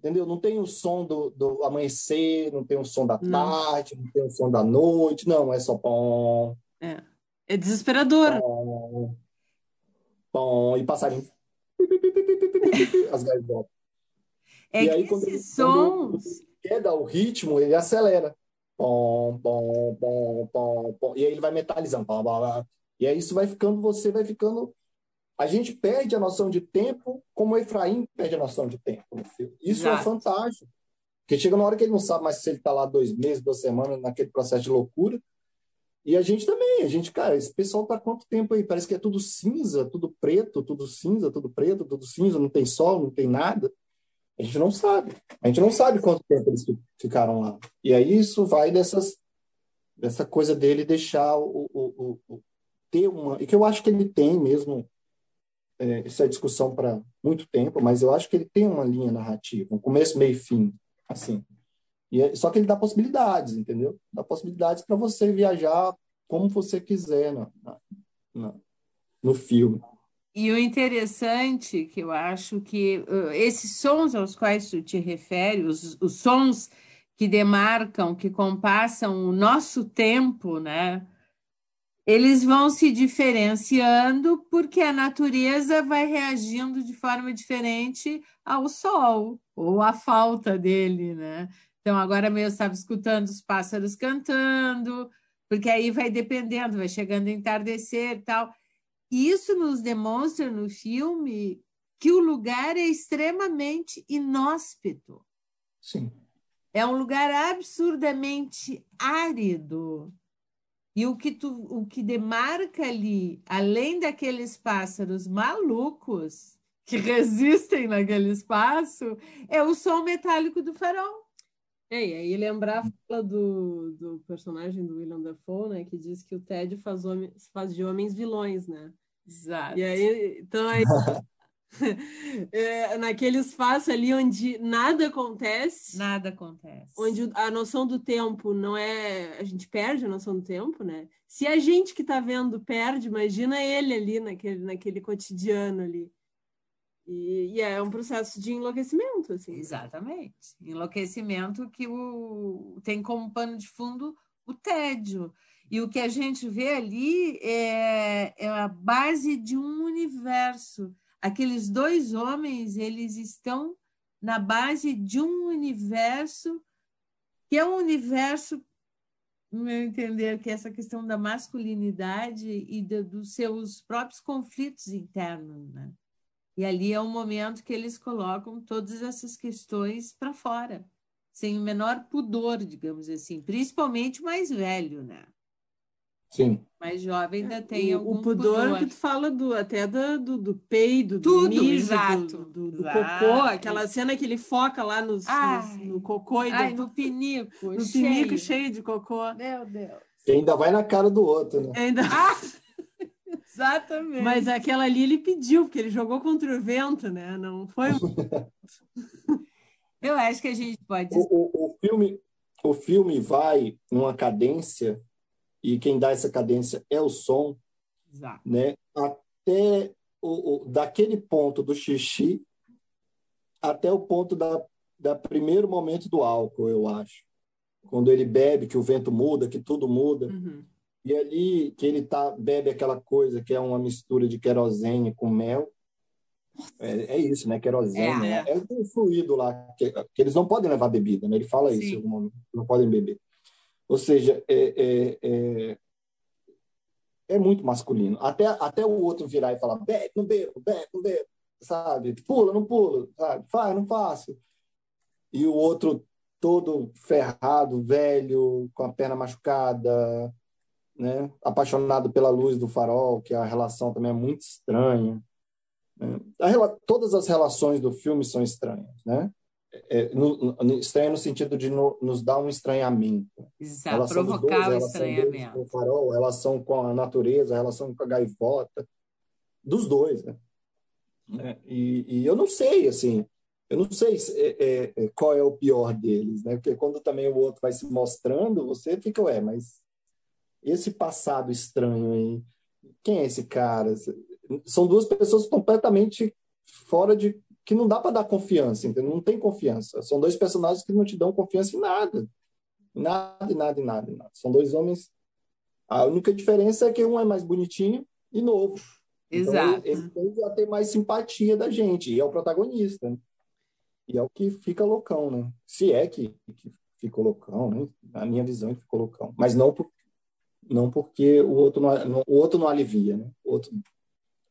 [SPEAKER 3] Entendeu? Não tem o som do, do amanhecer, não tem o som da tarde, não, não tem o som da noite, não, é só pom.
[SPEAKER 2] É, é desesperador.
[SPEAKER 3] Pom, pom, e passarinho. As gaivotas.
[SPEAKER 1] É e aí, que esses sons. Quando
[SPEAKER 3] quer dar o ritmo, ele acelera. Pom, pom, pom, pom, pom, e aí ele vai metalizando. Pom, pom, pom. E aí isso vai ficando, você vai ficando. A gente perde a noção de tempo, como o Efraim perde a noção de tempo. Isso é Exato. é fantástico. Porque chega uma hora que ele não sabe mais se ele está lá dois meses, duas semanas, naquele processo de loucura. E a gente também, a gente, cara, esse pessoal tá quanto tempo aí? Parece que é tudo cinza, tudo preto, tudo cinza, tudo preto, tudo cinza, não tem sol, não tem nada. A gente não sabe. A gente não sabe quanto tempo eles ficaram lá. E aí isso vai dessas dessa coisa dele deixar o, o, o, ter uma e que eu acho que ele tem mesmo é, essa discussão para muito tempo, mas eu acho que ele tem uma linha narrativa, um começo, meio e fim, assim. E é, só que ele dá possibilidades, entendeu? Dá possibilidades para você viajar como você quiser na, na, no filme.
[SPEAKER 1] E o interessante que eu acho que uh, esses sons aos quais tu te refere, os, os sons que demarcam, que compassam o nosso tempo, né? Eles vão se diferenciando porque a natureza vai reagindo de forma diferente ao sol ou à falta dele, né? Então agora mesmo estava escutando os pássaros cantando, porque aí vai dependendo, vai chegando a entardecer e tal. E isso nos demonstra no filme que o lugar é extremamente inóspito.
[SPEAKER 3] Sim.
[SPEAKER 1] É um lugar absurdamente árido. E o que, tu, o que demarca ali, além daqueles pássaros malucos que resistem naquele espaço, é o som metálico do farol.
[SPEAKER 2] É, e aí lembrar a fala do, do personagem do William Dafoe, né, que diz que o Ted faz, homens, faz de homens vilões, né?
[SPEAKER 1] Exato.
[SPEAKER 2] E aí, então aí, é, naquele espaço ali onde nada acontece.
[SPEAKER 1] Nada acontece.
[SPEAKER 2] Onde a noção do tempo não é. A gente perde a noção do tempo, né? Se a gente que está vendo perde, imagina ele ali naquele, naquele cotidiano ali. E, e, é um processo de enlouquecimento, assim.
[SPEAKER 1] Exatamente. Enlouquecimento que o, tem como pano de fundo o tédio. E o que a gente vê ali é, é a base de um universo. Aqueles dois homens, eles estão na base de um universo que é um universo, no meu entender, que é essa questão da masculinidade e de, dos seus próprios conflitos internos, né? E ali é o momento que eles colocam todas essas questões para fora, sem o menor pudor, digamos assim, principalmente o mais velho, né?
[SPEAKER 3] Sim.
[SPEAKER 1] Mais jovem ainda tem
[SPEAKER 2] o,
[SPEAKER 1] algum
[SPEAKER 2] o pudor,
[SPEAKER 1] pudor.
[SPEAKER 2] que tu fala do até do, do, do peido, do
[SPEAKER 1] Tudo,
[SPEAKER 2] mijo,
[SPEAKER 1] exato,
[SPEAKER 2] do, do, do
[SPEAKER 1] exato.
[SPEAKER 2] cocô, aquela cena que ele foca lá nos, nos- no cocô e
[SPEAKER 1] Ai,
[SPEAKER 2] depois-
[SPEAKER 1] no pinico,
[SPEAKER 2] no
[SPEAKER 1] cheio.
[SPEAKER 2] pinico cheio de cocô.
[SPEAKER 1] Meu Deus.
[SPEAKER 3] E ainda vai na cara do outro, né?
[SPEAKER 2] Ainda...
[SPEAKER 1] Exatamente.
[SPEAKER 2] Mas aquela ali ele pediu, porque ele jogou contra o vento, né? Não foi.
[SPEAKER 1] Eu acho que a gente pode
[SPEAKER 3] O, o, o filme, o filme vai numa cadência, e quem dá essa cadência é o som,
[SPEAKER 1] Exato.
[SPEAKER 3] né? Até o, o, daquele ponto do xixi até o ponto da, da primeiro momento do álcool, eu acho. Quando ele bebe, que o vento muda, que tudo muda.
[SPEAKER 2] Uhum.
[SPEAKER 3] E ali que ele tá, bebe aquela coisa que é uma mistura de querosene com mel. É, é isso, né? Querosene.
[SPEAKER 1] É,
[SPEAKER 3] né? É, um fluido lá, que, que eles não podem levar bebida, né? Ele fala isso
[SPEAKER 1] Sim.
[SPEAKER 3] em algum momento. Não podem beber. Ou seja, é, é, é, é muito masculino. Até, até o outro virar e falar, bebe, não bebo, bebe, não bebo, sabe? Pula, não pula, sabe? Faz, não faço. E o outro todo ferrado, velho, com a perna machucada, né? apaixonado pela luz do farol, que a relação também é muito estranha. né? A todas as relações do filme são estranhas, né? É, no, no, estranha no sentido de no- nos dar um estranhamento.
[SPEAKER 1] Exato.
[SPEAKER 3] dos
[SPEAKER 1] Provocar
[SPEAKER 3] dois,
[SPEAKER 1] o estranhamento.
[SPEAKER 3] com o farol, a relação com a natureza, relação com a gaivota, dos dois, né? É, E, e eu não sei, assim, eu não sei se- é, é, é, qual é o pior deles, né? Porque quando também o outro vai se mostrando, você fica, ué, mas esse passado estranho aí, quem é esse cara? São duas pessoas completamente fora de. Que não dá para dar confiança, entendeu? Não tem confiança. São dois personagens que não te dão confiança em nada. Nada, nada, nada, nada. São dois homens. A única diferença é que um é mais bonitinho e novo. Então,
[SPEAKER 1] Exato.
[SPEAKER 3] ele, ele tende a ter mais simpatia da gente, e é o protagonista. né? E é o que fica loucão, né? Se é que, que ficou loucão, né? Na minha visão, ele ficou loucão. Mas não, por, não porque o outro não, o outro não alivia, né? O outro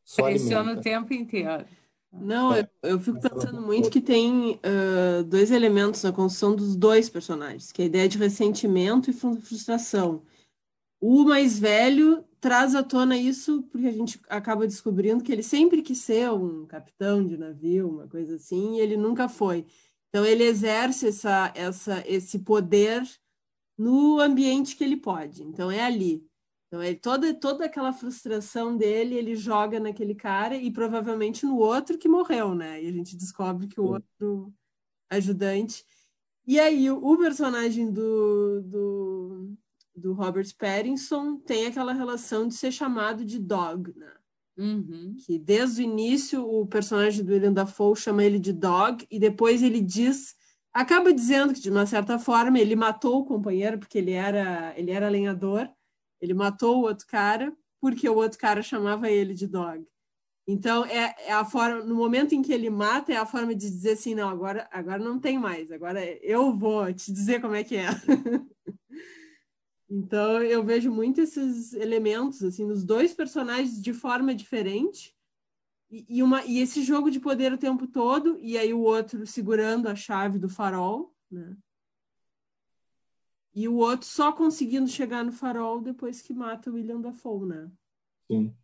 [SPEAKER 3] só
[SPEAKER 1] Pressiona o
[SPEAKER 3] alimenta.
[SPEAKER 1] tempo inteiro.
[SPEAKER 2] Não, eu, eu fico pensando muito que tem ah, dois elementos na construção dos dois personagens, que é a ideia de ressentimento e fru- frustração. O mais velho traz à tona isso porque a gente acaba descobrindo que ele sempre quis ser um capitão de navio, uma coisa assim, e ele nunca foi. Então ele exerce essa, essa, esse poder no ambiente que ele pode. Então é ali. Então é toda toda aquela frustração dele ele joga naquele cara e provavelmente no outro que morreu, né? E a gente descobre que o outro ajudante. E aí o, o personagem do, do do Robert Pattinson tem aquela relação de ser chamado de Dog, né?
[SPEAKER 1] Uhum.
[SPEAKER 2] Que desde o início o personagem do William Dafoe chama ele de Dog e depois ele diz, acaba dizendo que de uma certa forma ele matou o companheiro porque ele era ele era lenhador, ele matou o outro cara porque o outro cara chamava ele de Dog. Então é, é, a forma, no momento em que ele mata é a forma de dizer assim, não, agora agora não tem mais, agora eu vou te dizer como é que é. Então eu vejo muito esses elementos assim nos dois personagens de forma diferente e, e, uma e esse jogo de poder o tempo todo e aí o outro segurando a chave do farol, né? E o outro só conseguindo chegar no farol depois que mata o William Dafoe, né?
[SPEAKER 3] Sim.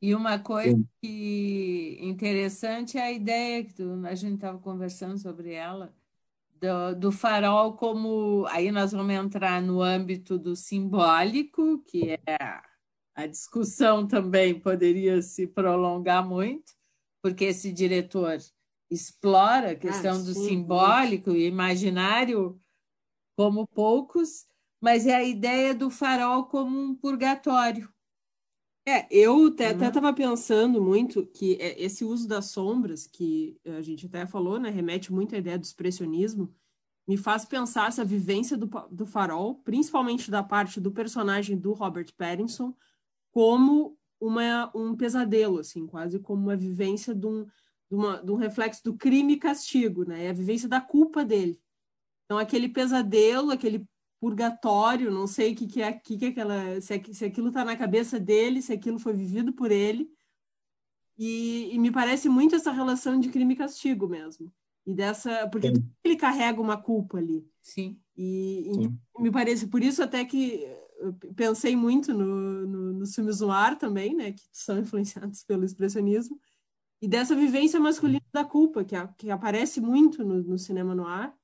[SPEAKER 1] E uma coisa Sim. que interessante é a ideia que tu, a gente estava conversando sobre ela do, do farol como aí nós vamos entrar no âmbito do simbólico, que é a discussão também poderia se prolongar muito, porque esse diretor explora a questão ah, do simbólico e imaginário como poucos, mas é a ideia do farol como um purgatório.
[SPEAKER 2] É, eu até estava uhum. pensando muito que é, esse uso das sombras, que a gente até falou, né, remete muito à ideia do expressionismo, me faz pensar essa vivência do, do farol, principalmente da parte do personagem do Robert Pattinson, como uma, um pesadelo, assim, quase como uma vivência de um, de, uma, de um reflexo do crime e castigo, né? É a vivência da culpa dele. Então, aquele pesadelo, aquele purgatório, não sei o que, que é, que, que é aquela, se, é, se aquilo está na cabeça dele, se aquilo foi vivido por ele. E, e, me parece muito essa relação de crime e castigo mesmo. E dessa. Porque Sim. ele carrega uma culpa ali.
[SPEAKER 1] Sim.
[SPEAKER 2] E, Sim. me parece, por isso até que pensei muito no, no, nos filmes no ar também, né? Que são influenciados pelo expressionismo. E dessa vivência masculina da culpa, que, a, que aparece muito no, no cinema no ar?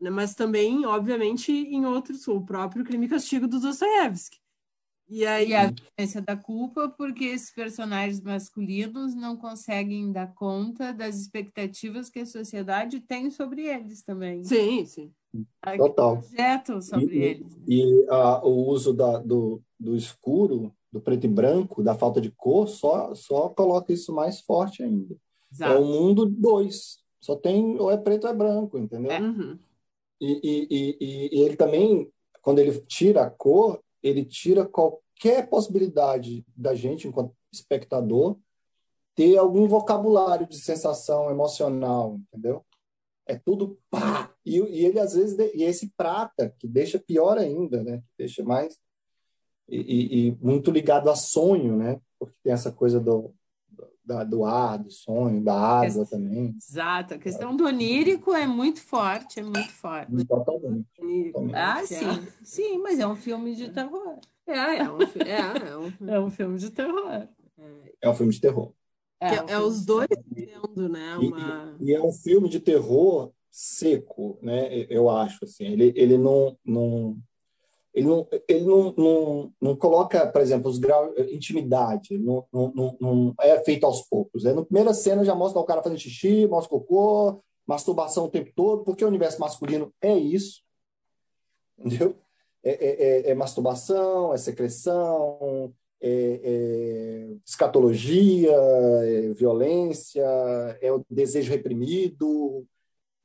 [SPEAKER 2] Mas também, obviamente, em outros, o próprio Crime e Castigo do Dostoiévski.
[SPEAKER 1] E aí e a vivência da culpa porque esses personagens masculinos não conseguem dar conta das expectativas que a sociedade tem sobre eles também.
[SPEAKER 2] Sim, sim.
[SPEAKER 3] Total.
[SPEAKER 1] Projetam sobre
[SPEAKER 3] e,
[SPEAKER 1] eles.
[SPEAKER 3] E a, o uso da, do, do escuro, do preto e branco, da falta de cor, só, só coloca isso mais forte ainda. Exato. É o mundo dois. Só tem ou é preto ou é branco, entendeu?
[SPEAKER 2] É. Uhum.
[SPEAKER 3] E, e, e, e, ele também, quando ele tira a cor, ele tira qualquer possibilidade da gente, enquanto espectador, ter algum vocabulário de sensação emocional, entendeu? É tudo pá! E, ele, às vezes, e esse prata, que deixa pior ainda, né? Deixa mais. E, muito ligado a sonho, né? Porque tem essa coisa do, da, do ar, do sonho, da água também.
[SPEAKER 1] Exato, a questão do onírico é muito forte, é muito forte.
[SPEAKER 3] Totalmente.
[SPEAKER 1] Ah, sim, sim, mas é um filme de terror.
[SPEAKER 2] É, é um, é, é um,
[SPEAKER 1] é um filme de terror.
[SPEAKER 3] É um filme de terror.
[SPEAKER 2] É, é, é os dois tendo, né?
[SPEAKER 3] Uma... E, e, é um filme de terror seco, né? Eu acho assim. Ele, ele não, não ele não, ele não, não, não coloca, por exemplo, os graus, intimidade, não, não, não, é feito aos poucos. É, na primeira cena já mostra o cara fazendo xixi, mostra cocô, masturbação o tempo todo, porque o universo masculino é isso, entendeu? É, é, é, é masturbação, é secreção, é, é escatologia, é violência, é o desejo reprimido,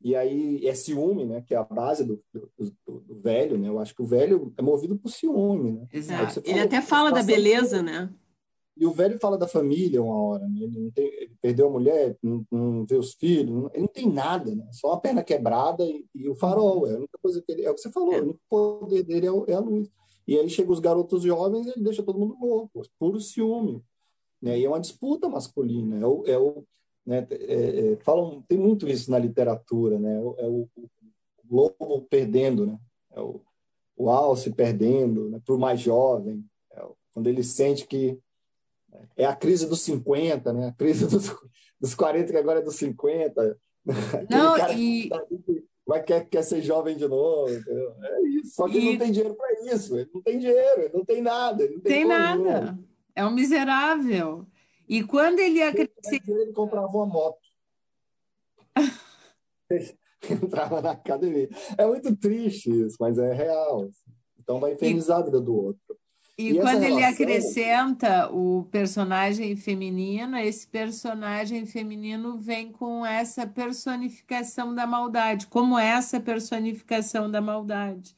[SPEAKER 3] e aí é ciúme, né? Que é a base do, do, do, velho, né? Eu acho que o velho é movido por ciúme, né?
[SPEAKER 2] Exato. Ele até fala da beleza, né?
[SPEAKER 3] E o velho fala da família uma hora, né? Ele, tem, ele perdeu a mulher, não, não, vê os filhos, não, ele não tem nada, né? Só a perna quebrada e, e, o farol. É a única coisa que ele. É o que você falou, é. o único poder dele é, é, a luz. E aí chega os garotos jovens e ele deixa todo mundo louco, puro ciúme. Né? E é uma disputa masculina. É o, é o né? É, é, falam, tem muito isso na literatura, né? É o, o, lobo perdendo, né? É o, o alce perdendo né, para o mais jovem, é, quando ele sente que é a crise dos 50, né? a crise dos, dos 40, que agora é dos 50.
[SPEAKER 1] Não, e... Tá
[SPEAKER 3] vai quer, quer ser jovem de novo. Entendeu? É isso. Só que e... ele não tem dinheiro para isso. Ele não tem dinheiro, ele não tem nada. Não tem,
[SPEAKER 1] tem nada. É um miserável. E quando ele ia crescer.
[SPEAKER 3] Ele comprava uma moto. Entrava na academia. É muito triste isso, mas é real. Então vai infernizar e... a vida do outro.
[SPEAKER 1] E, e quando ele acrescenta o personagem feminino, esse personagem feminino vem com essa personificação da maldade, como essa personificação da maldade,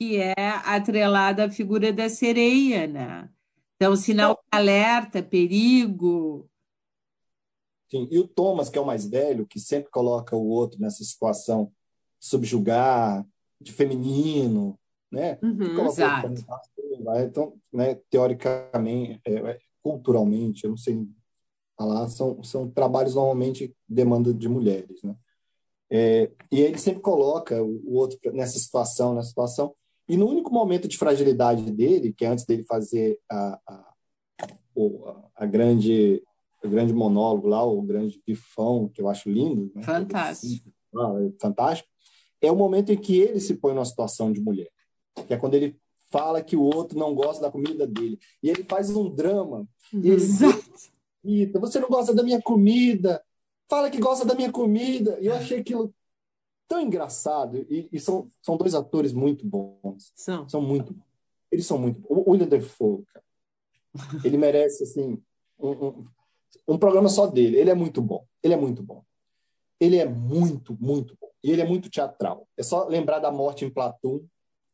[SPEAKER 1] que é atrelada à figura da sereia, né? Então, sinal de alerta, perigo.
[SPEAKER 3] Sim, e o Thomas, que é o mais velho, que sempre coloca o outro nessa situação de subjugar, de feminino, né?
[SPEAKER 1] Uhum, exato.
[SPEAKER 3] Então, né, teoricamente, é, é, culturalmente, eu não sei falar, são, são trabalhos normalmente demanda de mulheres, né? É, e ele sempre coloca o, o, outro nessa situação, nessa situação. E no único momento de fragilidade dele, que é antes dele fazer a, a, a, grande o grande monólogo lá, o grande bifão, que eu acho lindo.
[SPEAKER 1] Né? Fantástico.
[SPEAKER 3] Ah, é fantástico. É o momento em que ele se põe numa situação de mulher. Que é quando ele fala que o outro não gosta da comida dele. E ele faz um drama. E ele você não gosta da minha comida. Fala que gosta da minha comida. E eu achei aquilo tão engraçado. E, e são, são dois atores muito bons.
[SPEAKER 1] São.
[SPEAKER 3] São muito Eles são muito O William Defoe, cara. Ele merece, assim, um, um, um programa só dele. Ele é muito bom. Ele é muito bom. Ele é muito, muito bom. E ele é muito teatral. É só lembrar da morte em Platum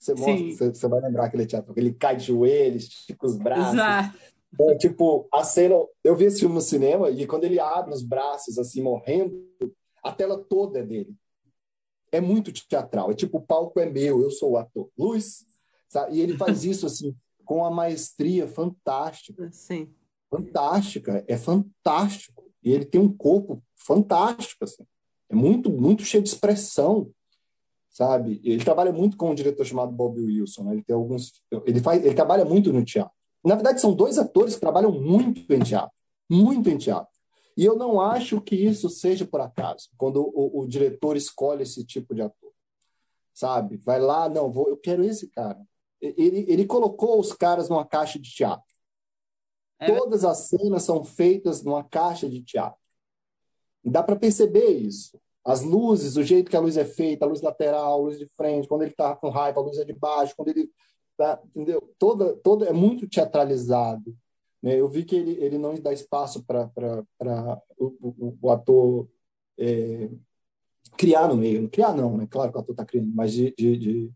[SPEAKER 3] você, mostra, você, você, vai lembrar aquele teatro, ele cai de joelhos, estica os braços. Exato. Então, tipo, a cena. Eu vi esse filme no cinema e quando ele abre os braços, assim, morrendo, a tela toda é dele. É muito teatral. É tipo, o palco é meu, eu sou o ator. Luiz, sabe? E ele faz isso, assim, com uma maestria fantástica.
[SPEAKER 1] Sim.
[SPEAKER 3] Fantástica. É fantástico. E ele tem um corpo fantástico, assim. É muito, muito cheio de expressão sabe? Ele trabalha muito com um diretor chamado Bob Wilson, né? Ele tem alguns, ele faz, ele trabalha muito no teatro. Na verdade, são dois atores que trabalham muito em teatro, muito em teatro. E eu não acho que isso seja por acaso, quando o, o diretor escolhe esse tipo de ator, sabe? Vai lá, não, vou, eu quero esse cara. Ele, ele colocou os caras numa caixa de teatro. É. Todas as cenas são feitas numa caixa de teatro. E dá para perceber isso. As luzes, o jeito que a luz é feita, a luz lateral, a luz de frente, quando ele está com raiva, a luz é de baixo, quando ele tá, entendeu? Toda, toda é muito teatralizado. Né? Eu vi que ele, ele não dá espaço para o, o, o, ator é, criar no meio. Criar não, né? Claro que o ator está criando, mas de, de, de,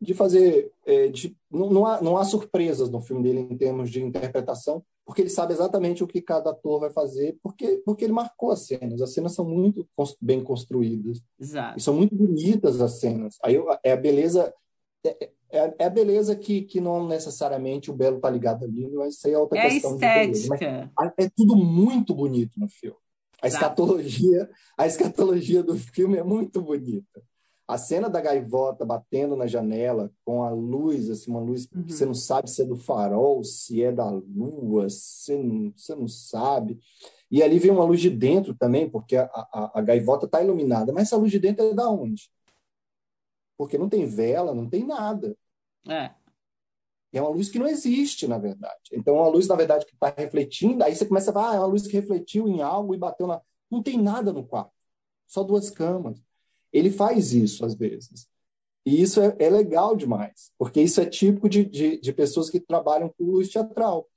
[SPEAKER 3] de fazer... É, de, não, não, há, não há surpresas no filme dele em termos de interpretação, porque ele sabe exatamente o que cada ator vai fazer, porque, porque ele marcou as cenas. As cenas são muito bem construídas.
[SPEAKER 1] Exato.
[SPEAKER 3] E são muito bonitas as cenas. Aí é a beleza. É, é, é, a beleza que, que não necessariamente o belo tá ligado ali, mas isso aí é outra
[SPEAKER 1] é
[SPEAKER 3] questão.
[SPEAKER 1] Estética.
[SPEAKER 3] Mas é tudo muito bonito no filme. A escatologia, a escatologia do filme é muito bonita. A cena da gaivota batendo na janela com a luz, assim, uma luz uhum. que você não sabe se é do farol, se é da lua, você não, você não sabe. E ali vem uma luz de dentro também, porque a, a, a gaivota está iluminada. Mas essa luz de dentro é da onde? Porque não tem vela, não tem nada.
[SPEAKER 1] É.
[SPEAKER 3] É uma luz que não existe, na verdade. Então, é uma luz, na verdade, que está refletindo. Aí você começa a falar, ah, é uma luz que refletiu em algo e bateu na. Não tem nada no quarto. Só duas camas. Ele faz isso às vezes. E isso é, é legal demais, porque isso é típico de, de, de pessoas que trabalham com luz teatral.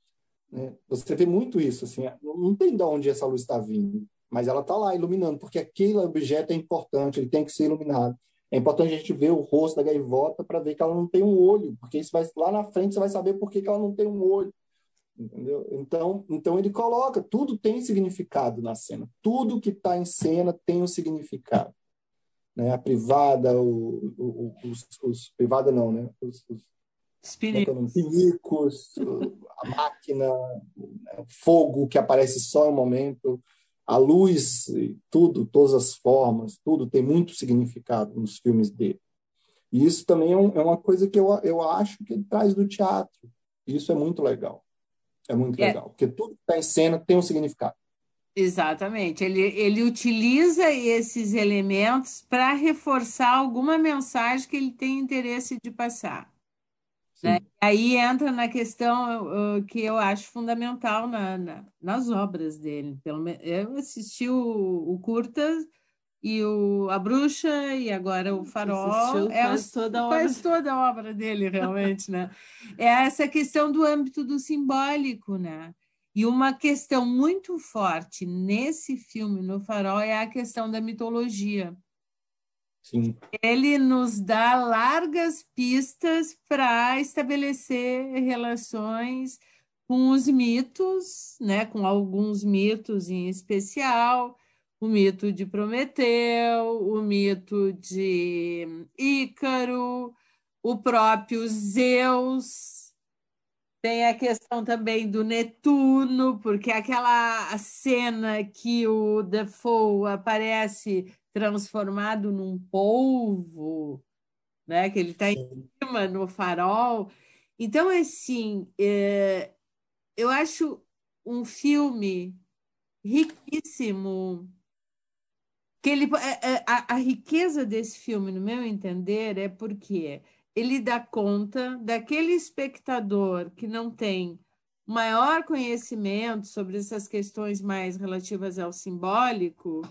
[SPEAKER 3] Né? Você vê muito isso, assim, não tem de onde essa luz está vindo, mas ela está lá iluminando, porque aquele objeto é importante, ele tem que ser iluminado. É importante a gente ver o rosto da gaivota para ver que ela não tem um olho, porque isso vai, lá na frente você vai saber por que, que ela não tem um olho. Entendeu? Então, então ele coloca, tudo tem significado na cena. Tudo que está em cena tem um significado né? a privada, o, o, os, os, privada não, né? Os, os
[SPEAKER 1] pinicos,
[SPEAKER 3] pinicos a máquina, né? fogo que aparece só em um momento, a luz, tudo, todas as formas, tudo tem muito significado nos filmes dele. E isso também é, um, é uma coisa que eu, eu acho que ele traz do teatro. E isso é muito legal. É muito
[SPEAKER 1] É.
[SPEAKER 3] legal, porque tudo que está em cena tem um significado.
[SPEAKER 1] Exatamente. Ele, ele utiliza esses elementos para reforçar alguma mensagem que ele tem interesse de passar. Né? Aí entra na questão uh, que eu acho fundamental na, na- nas obras dele. Pelo menos eu assisti o, o Curta e o A Bruxa e agora o Farol.
[SPEAKER 2] Assistiu
[SPEAKER 1] É
[SPEAKER 2] quase toda a obra.
[SPEAKER 1] quase toda a obra dele, realmente, né? É essa questão do âmbito do simbólico, né? E uma questão muito forte nesse filme, no Farol, é a questão da mitologia
[SPEAKER 3] Sim,
[SPEAKER 1] ele nos dá largas pistas para estabelecer relações com os mitos, né, com alguns mitos em especial, o mito de Prometeu, o mito de Ícaro, o próprio Zeus. Tem a questão também do Netuno, porque aquela cena que o Defoe aparece transformado num polvo, né? Que ele está em cima no farol. Então, assim, é, eu acho um filme riquíssimo. Que ele, é, é, a, a riqueza desse filme, no meu entender, é porque ele dá conta daquele espectador que não tem maior conhecimento sobre essas questões mais relativas ao simbólico,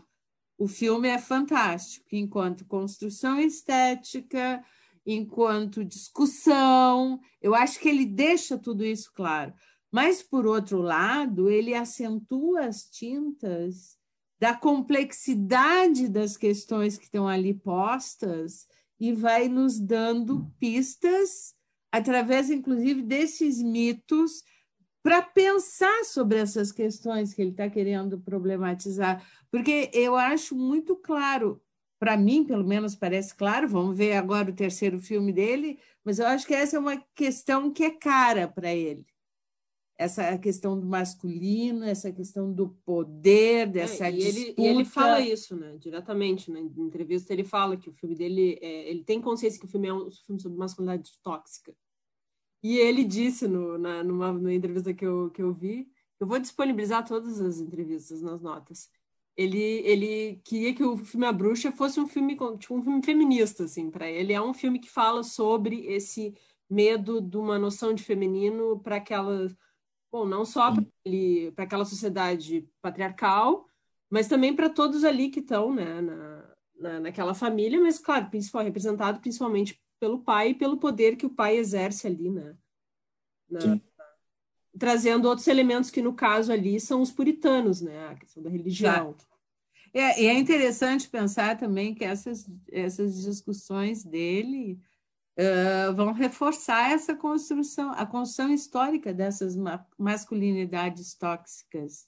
[SPEAKER 1] o filme é fantástico, enquanto construção estética, enquanto discussão, eu acho que ele deixa tudo isso claro. Mas, por outro lado, ele acentua as tintas da complexidade das questões que estão ali postas e vai nos dando pistas, através, inclusive, desses mitos, para pensar sobre essas questões que ele está querendo problematizar. Porque eu acho muito claro, para mim, pelo menos parece claro, vamos ver agora o terceiro filme dele, mas eu acho que essa é uma questão que é cara para ele. Essa questão do masculino, essa questão do poder, dessa
[SPEAKER 2] É, e, ele,
[SPEAKER 1] disputa.
[SPEAKER 2] e ele fala isso, né? Diretamente, né? Em entrevista ele fala que o filme dele, é, ele tem consciência que o filme é um filme sobre masculinidade tóxica. E ele disse no, na, numa, numa entrevista que eu, que eu vi, eu vou disponibilizar todas as entrevistas nas notas. Ele, ele queria que o filme A Bruxa fosse um filme tipo um filme feminista, assim, para ele é um filme que fala sobre esse medo de uma noção de feminino para aquela, bom, não só para aquela sociedade patriarcal, mas também para todos ali que estão, né, na, na, naquela família, mas claro, principal, representado principalmente pelo pai e pelo poder que o pai exerce ali, né? Na,
[SPEAKER 3] Sim.
[SPEAKER 2] trazendo outros elementos que, no caso ali, são os puritanos, né? A questão da religião.
[SPEAKER 1] É, e é interessante pensar também que essas, essas discussões dele uh, vão reforçar essa construção, a construção histórica dessas ma masculinidades tóxicas,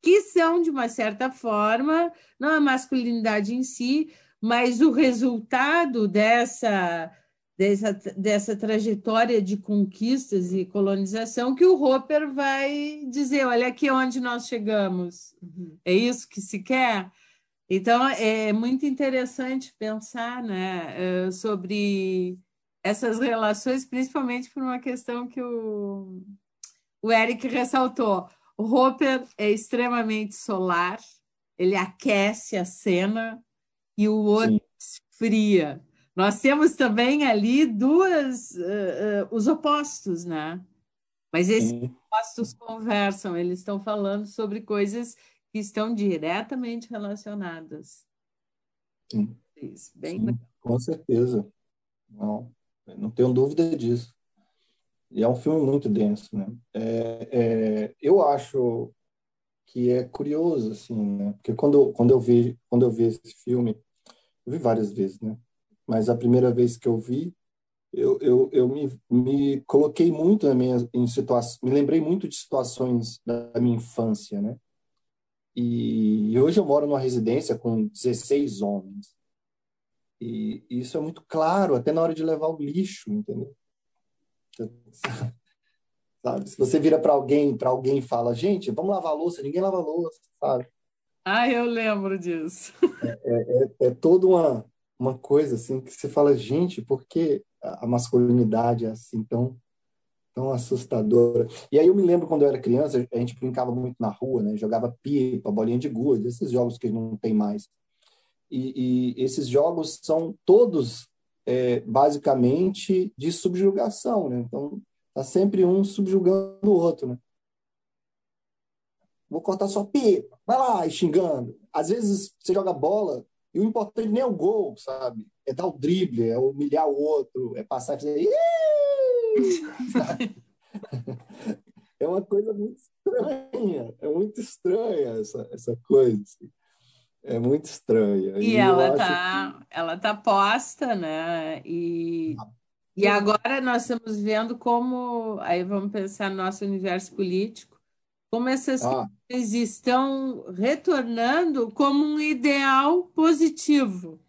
[SPEAKER 1] que são, de uma certa forma, não a masculinidade em si, mas o resultado dessa, dessa, dessa trajetória de conquistas e colonização que o Roper vai dizer, olha aqui onde nós chegamos.
[SPEAKER 2] Uhum.
[SPEAKER 1] É isso que se quer? Então, é muito interessante pensar né, sobre essas relações, principalmente por uma questão que o, o Eric ressaltou. O Roper é extremamente solar, ele aquece a cena e o outro
[SPEAKER 3] Sim.
[SPEAKER 1] esfria. Nós temos também ali duas, uh, uh, os opostos, né? Mas esses
[SPEAKER 3] Sim.
[SPEAKER 1] opostos conversam, eles estão falando sobre coisas que estão diretamente relacionadas.
[SPEAKER 3] Sim.
[SPEAKER 1] Isso, bem
[SPEAKER 3] Sim, com certeza. Não, não tenho dúvida disso. E é um filme muito denso, né? É, é, eu acho que é curioso, assim, né? Porque quando, quando eu vi quando eu vi esse filme, eu vi várias vezes, né? Mas a primeira vez que eu vi, eu, eu, eu me, me coloquei muito na minha, em situações, me lembrei muito de situações da minha infância, né? E, e hoje eu moro numa residência com 16 homens. E isso é muito claro, até na hora de levar o lixo, entendeu? Sabe? Se você vira para alguém, para alguém fala, gente, vamos lavar a louça, ninguém lava a louça, sabe?
[SPEAKER 1] Ah, eu lembro disso.
[SPEAKER 3] É, é, é toda uma, uma coisa assim que você fala, gente, por que a masculinidade é assim tão tão assustadora. E aí eu me lembro quando eu era criança, a gente brincava muito na rua, né? Jogava pipa, bolinha de gude, esses jogos que não tem mais. E, e esses jogos são todos é, basicamente de subjugação, né? Então tá sempre um subjugando o outro, né? Vou cortar sua pipa, vai lá, xingando. Às vezes você joga bola e o importante nem é o gol, sabe? É dar o drible, é humilhar o outro, é passar e fazer. é uma coisa muito estranha, é muito estranha essa, essa coisa. Assim. É muito estranha.
[SPEAKER 1] E, e ela tá, que... ela tá posta, né? E, ah. e agora nós estamos vendo como, aí vamos pensar no nosso universo político, como essas ah. coisas estão retornando como um ideal positivo.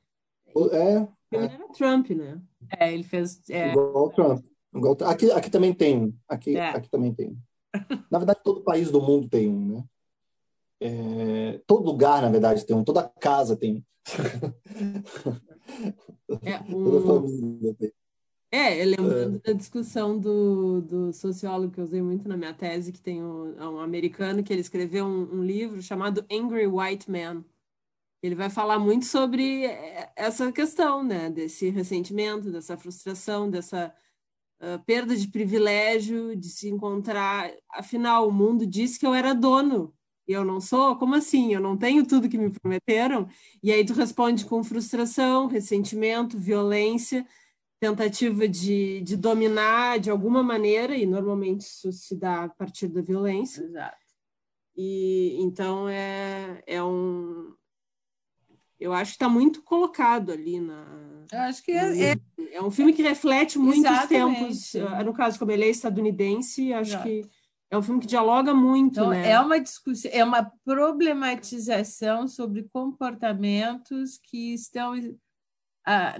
[SPEAKER 3] É.
[SPEAKER 2] Ele era Trump, né?
[SPEAKER 1] É, ele fez. É...
[SPEAKER 3] Igual o Trump. Aqui, aqui também tem um. Aqui, é. aqui também tem Na verdade, todo país do mundo tem um, né? É, todo lugar, na verdade, tem um. Toda casa tem
[SPEAKER 2] é, um. toda família tem. É, lembrando é. da discussão do, do sociólogo que eu usei muito na minha tese, que tem um, é um americano que ele escreveu um, um livro chamado Angry White Man. Ele vai falar muito sobre essa questão, né, desse ressentimento, dessa frustração, dessa uh, perda de privilégio, de se encontrar. Afinal, o mundo disse que eu era dono e eu não sou? Como assim? Eu não tenho tudo que me prometeram? E aí tu responde com frustração, ressentimento, violência, tentativa de, de dominar de alguma maneira, e normalmente isso se dá a partir da violência.
[SPEAKER 1] Exato.
[SPEAKER 2] E então é, é um. Eu acho que está muito colocado ali na,
[SPEAKER 1] eu acho que é,
[SPEAKER 2] é, é um filme que reflete muitos tempos. Eh, no caso, como ele é estadunidense, acho Exato. que é um filme que dialoga muito, então, né?
[SPEAKER 1] É uma discussão, é uma problematização sobre comportamentos que estão ah,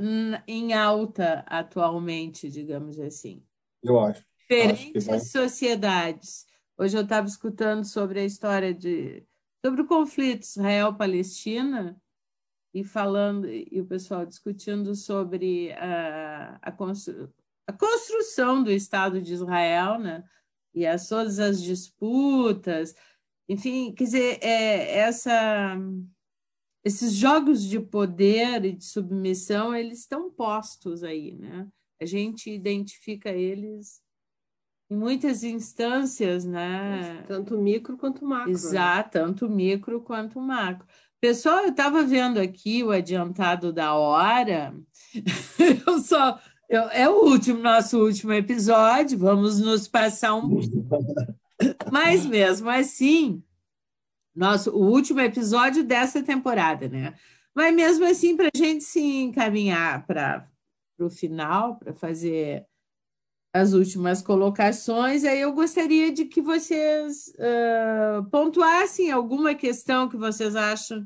[SPEAKER 1] em alta atualmente, digamos assim.
[SPEAKER 3] Eu acho.
[SPEAKER 1] Diferentes acho sociedades. Hoje eu estava escutando sobre a história de sobre o conflito Israel-Palestina e falando e o pessoal discutindo sobre a, a, constru, a construção do Estado de Israel, né? E as, todas as disputas, enfim, quer dizer, é, essa, esses jogos de poder e de submissão, eles estão postos aí, né? A gente identifica eles em muitas instâncias, né?
[SPEAKER 2] Tanto micro quanto macro.
[SPEAKER 1] Exato, né? tanto micro quanto macro. Pessoal, eu estava vendo aqui o adiantado da hora. eu só. Eu, é o último, nosso último episódio, vamos nos passar um. Mas mesmo assim, nosso, o último episódio dessa temporada, né? Mas mesmo assim, para a gente se encaminhar para o final, para fazer as últimas colocações, aí eu gostaria de que vocês uh, pontuassem alguma questão que vocês acham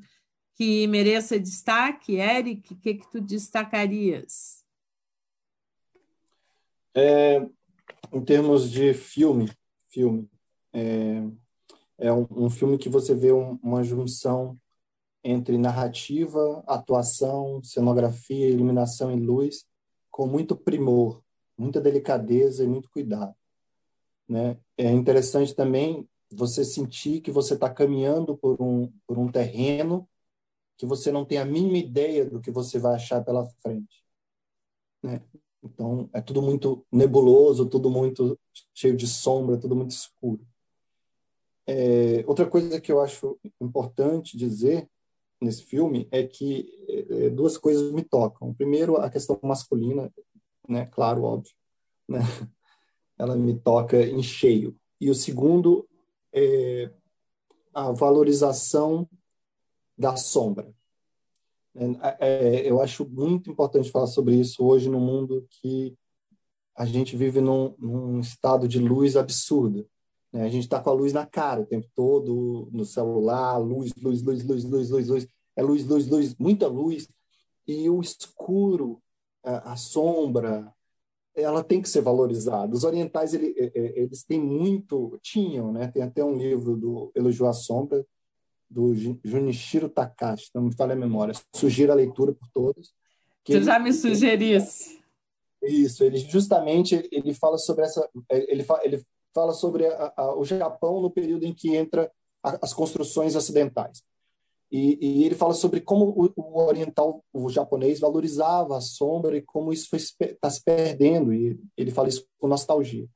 [SPEAKER 1] que mereça destaque. Eric, o que, que tu destacarias?
[SPEAKER 3] É, em termos de filme, filme é, é um, um, filme que você vê um, uma junção entre narrativa, atuação, cenografia, iluminação e luz, com muito primor muita delicadeza e muito cuidado. Né? É interessante também você sentir que você está caminhando por um, por um terreno que você não tem a mínima ideia do que você vai achar pela frente. Né? Então, é tudo muito nebuloso, tudo muito cheio de sombra, tudo muito escuro. É, outra coisa que eu acho importante dizer nesse filme é que é, duas coisas me tocam. Primeiro, a questão masculina né? Claro, óbvio, né? Ela me toca em cheio. E o segundo é a valorização da sombra. É, é, eu acho muito importante falar sobre isso hoje no mundo que a gente vive num, num estado de luz absurda. Né? A gente está com a luz na cara o tempo todo, no celular, luz, luz, luz, luz, luz, luz, luz, é luz, luz, luz, muita luz. E o escuro a, sombra, ela tem que ser valorizada. Os orientais ele, eles têm muito, tinham, né? Tem até um livro do Elogio à Sombra do Junichiro Takashi, não me falha a memória. Sugiro a leitura por todos.
[SPEAKER 1] Que ele, já me sugerisse.
[SPEAKER 3] Isso, ele justamente ele fala sobre essa, ele, ele fala sobre a, a, o Japão no período em que entra a, as construções ocidentais. E, e, ele fala sobre como o, o, oriental, o japonês valorizava a sombra e como isso está se perdendo. E ele fala isso com nostalgia.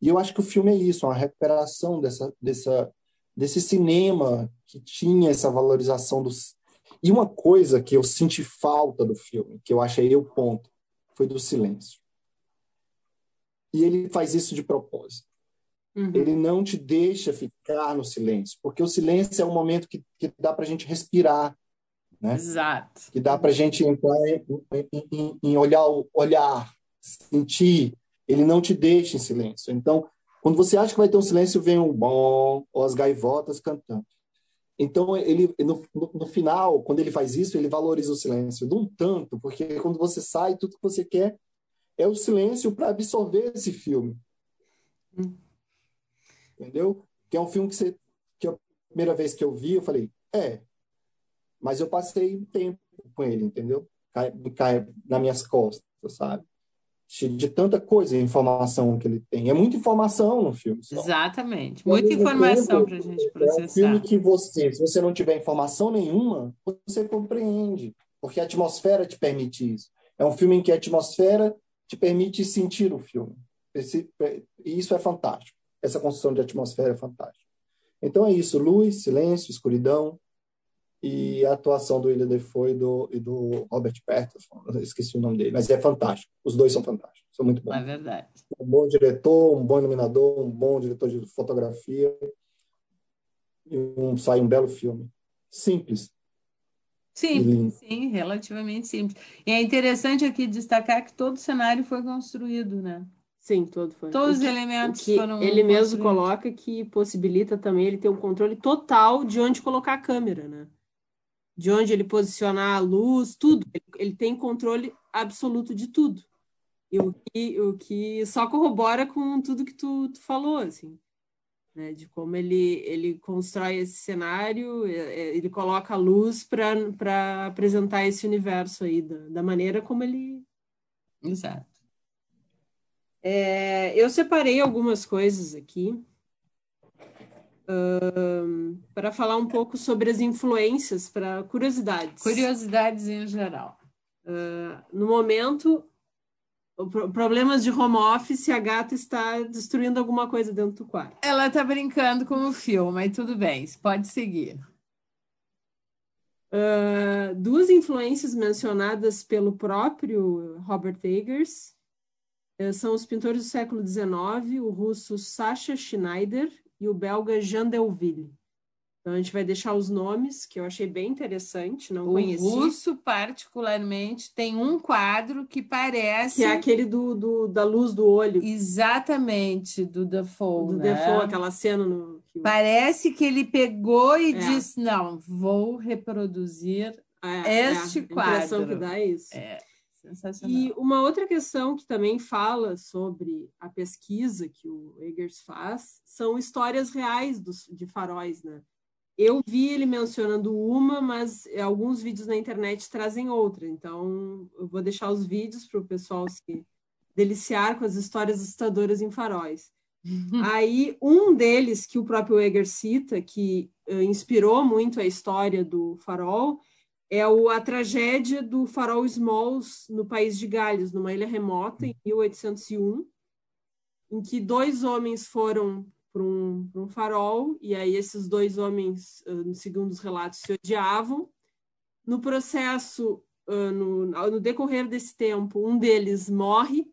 [SPEAKER 3] E eu acho que o filme é isso, uma recuperação dessa, dessa, desse cinema que tinha essa valorização dos. E uma coisa que eu senti falta do filme, que eu achei o ponto, foi do silêncio. E ele faz isso de propósito. Uhum. Ele não te deixa ficar no silêncio, porque o silêncio é um momento que, que dá para a gente respirar, né?
[SPEAKER 1] Exato.
[SPEAKER 3] Que dá para a gente entrar em, em, em, olhar, olhar, sentir. Ele não te deixa em silêncio. Então, quando você acha que vai ter um silêncio, vem um bom ou as gaivotas cantando. Então, ele no, no, final, quando ele faz isso, ele valoriza o silêncio um tanto, porque quando você sai, tudo que você quer é o silêncio para absorver esse filme. Hum. Entendeu? Que é um filme que, você, que a primeira vez que eu vi, eu falei, é, mas eu passei tempo com ele, entendeu? Cai, cai nas minhas costas, sabe? de tanta coisa, informação que ele tem. É muita informação no filme.
[SPEAKER 1] Só. Exatamente. Muita informação para a gente processar.
[SPEAKER 3] É um filme que você, se você não tiver informação nenhuma, você compreende, porque a atmosfera te permite isso. É um filme em que a atmosfera te permite sentir o filme. Esse, e isso é fantástico. Essa construção de atmosfera é fantástica. Então é isso: luz, silêncio, escuridão, e a atuação do William Defoe e do, e do Robert Pattinson, esqueci o nome dele, mas é fantástico. Os dois são fantásticos, são muito bons.
[SPEAKER 1] É verdade.
[SPEAKER 3] Um bom diretor, um bom iluminador, um bom diretor de fotografia e um, sai um belo filme. Simples.
[SPEAKER 1] Simples, sim, relativamente simples. E é interessante aqui destacar que todo o cenário foi construído, né?
[SPEAKER 2] Sim, todo foi.
[SPEAKER 1] Todos os elementos
[SPEAKER 2] que foram ele mesmo coloca que possibilita também ele ter um controle total de onde colocar a câmera, né? de onde ele posicionar a luz, tudo. Ele, ele tem controle absoluto de tudo. E o que, o que só corrobora com tudo que tu, tu falou, assim, né? De como ele, ele constrói esse cenário, é, é, ele coloca a luz para apresentar esse universo aí, da, da maneira como ele.
[SPEAKER 1] Exato.
[SPEAKER 2] É, eu separei algumas coisas aqui para falar um pouco sobre as influências, para curiosidades.
[SPEAKER 1] Curiosidades em geral.
[SPEAKER 2] Uh, no momento, problemas de home office, a gata está destruindo alguma coisa dentro do quarto.
[SPEAKER 1] Ela está brincando com o fio, mas tudo bem, pode seguir.
[SPEAKER 2] Uh, duas influências mencionadas pelo próprio Robert Eggers são os pintores do século XIX, o russo Sasha Schneider e o belga Jean Delville. Então a gente vai deixar os nomes, que eu achei bem interessante, não
[SPEAKER 1] o
[SPEAKER 2] conheci.
[SPEAKER 1] O russo, particularmente, tem um quadro que parece...
[SPEAKER 2] Que é aquele do, do da luz do olho.
[SPEAKER 1] Exatamente, do Defoe,
[SPEAKER 2] Do
[SPEAKER 1] né?
[SPEAKER 2] Defoe, aquela cena no...
[SPEAKER 1] Parece que ele pegou e é. disse, não, vou reproduzir é, este
[SPEAKER 2] é.
[SPEAKER 1] quadro. A
[SPEAKER 2] impressão que dá é isso.
[SPEAKER 1] É. Sensacional.
[SPEAKER 2] E uma outra questão que também fala sobre a pesquisa que o Eggers faz são histórias reais dos, de faróis, né? Eu vi ele mencionando uma, mas alguns vídeos na internet trazem outra. Então, eu vou deixar os vídeos para o pessoal se deliciar com as histórias assustadoras em faróis. Aí, um deles, que o próprio Eggers cita, que uh, inspirou muito a história do farol, é a tragédia do farol Smalls no país de Gales, numa ilha remota, em 1801, em que dois homens foram para um, um, farol, e aí esses dois homens, segundo os relatos, se odiavam. No processo, no, no decorrer desse tempo, um deles morre,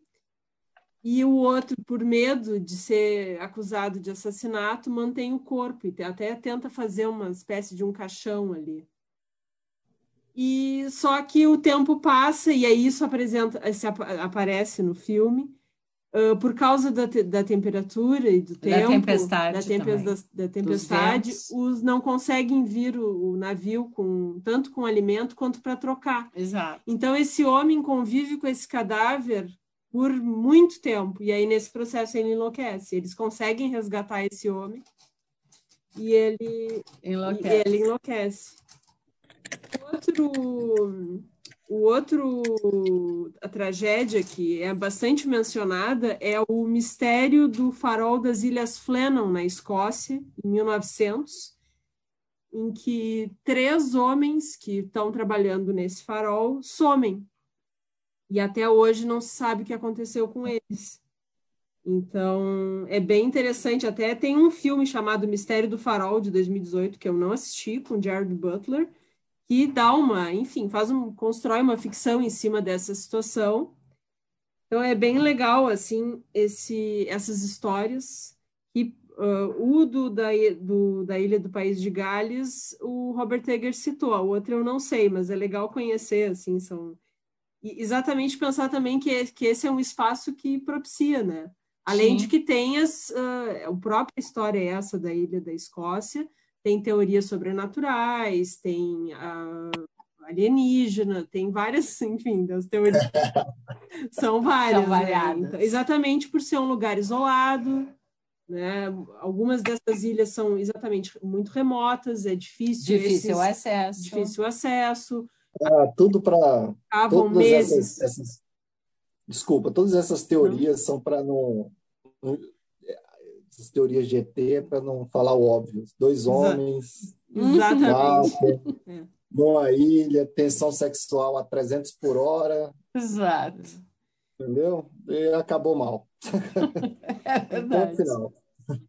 [SPEAKER 2] e o outro, por medo de ser acusado de assassinato, mantém o corpo e até tenta fazer uma espécie de um caixão ali. E só que o tempo passa e aí isso apresenta, aparece no filme. Uh, por causa da, te, da temperatura e do da tempo,
[SPEAKER 1] tempestade
[SPEAKER 2] da,
[SPEAKER 1] tempestade,
[SPEAKER 2] da, da tempestade os não conseguem vir o, o, navio com tanto com alimento quanto para trocar.
[SPEAKER 1] Exato.
[SPEAKER 2] Então esse homem convive com esse cadáver por muito tempo e aí nesse processo ele enlouquece. Eles conseguem resgatar esse homem e ele
[SPEAKER 1] enlouquece.
[SPEAKER 2] E ele enlouquece. Outro, o outro, a tragédia que é bastante mencionada é o mistério do farol das Ilhas Flennon, na Escócia, em 1900, em que três homens que estão trabalhando nesse farol somem. E até hoje não se sabe o que aconteceu com eles. Então, é bem interessante. Até tem um filme chamado Mistério do Farol, de 2018, que eu não assisti, com Jared Butler, que dá uma, enfim, faz um, constrói uma ficção em cima dessa situação. Então é bem legal assim esse, essas histórias. E uh, o do da, do da Ilha do País de Gales, o Robert Eggers citou. A outra eu não sei, mas é legal conhecer assim são e exatamente pensar também que, que esse é um espaço que propicia, né? Além Sim. de que tenhas uh, a própria história essa da Ilha da Escócia, tem teorias sobrenaturais, tem uh, alienígena, tem várias, enfim, das teorias são várias. São
[SPEAKER 1] né? variadas.
[SPEAKER 2] Né? Então, exatamente por ser um lugar isolado, né? Algumas dessas ilhas são exatamente muito remotas, é difícil.
[SPEAKER 1] Difícil esses, acesso.
[SPEAKER 2] Difícil acesso.
[SPEAKER 3] Ah, tudo para. Todas meses. Essas, essas, desculpa, todas essas teorias não. são para não essas teorias de ET é para não falar o óbvio. Dois homens,
[SPEAKER 2] Exatamente.
[SPEAKER 3] Numa ilha, tensão sexual a 300 por hora.
[SPEAKER 1] Exato.
[SPEAKER 3] Entendeu? E acabou mal.
[SPEAKER 1] É verdade.
[SPEAKER 3] final.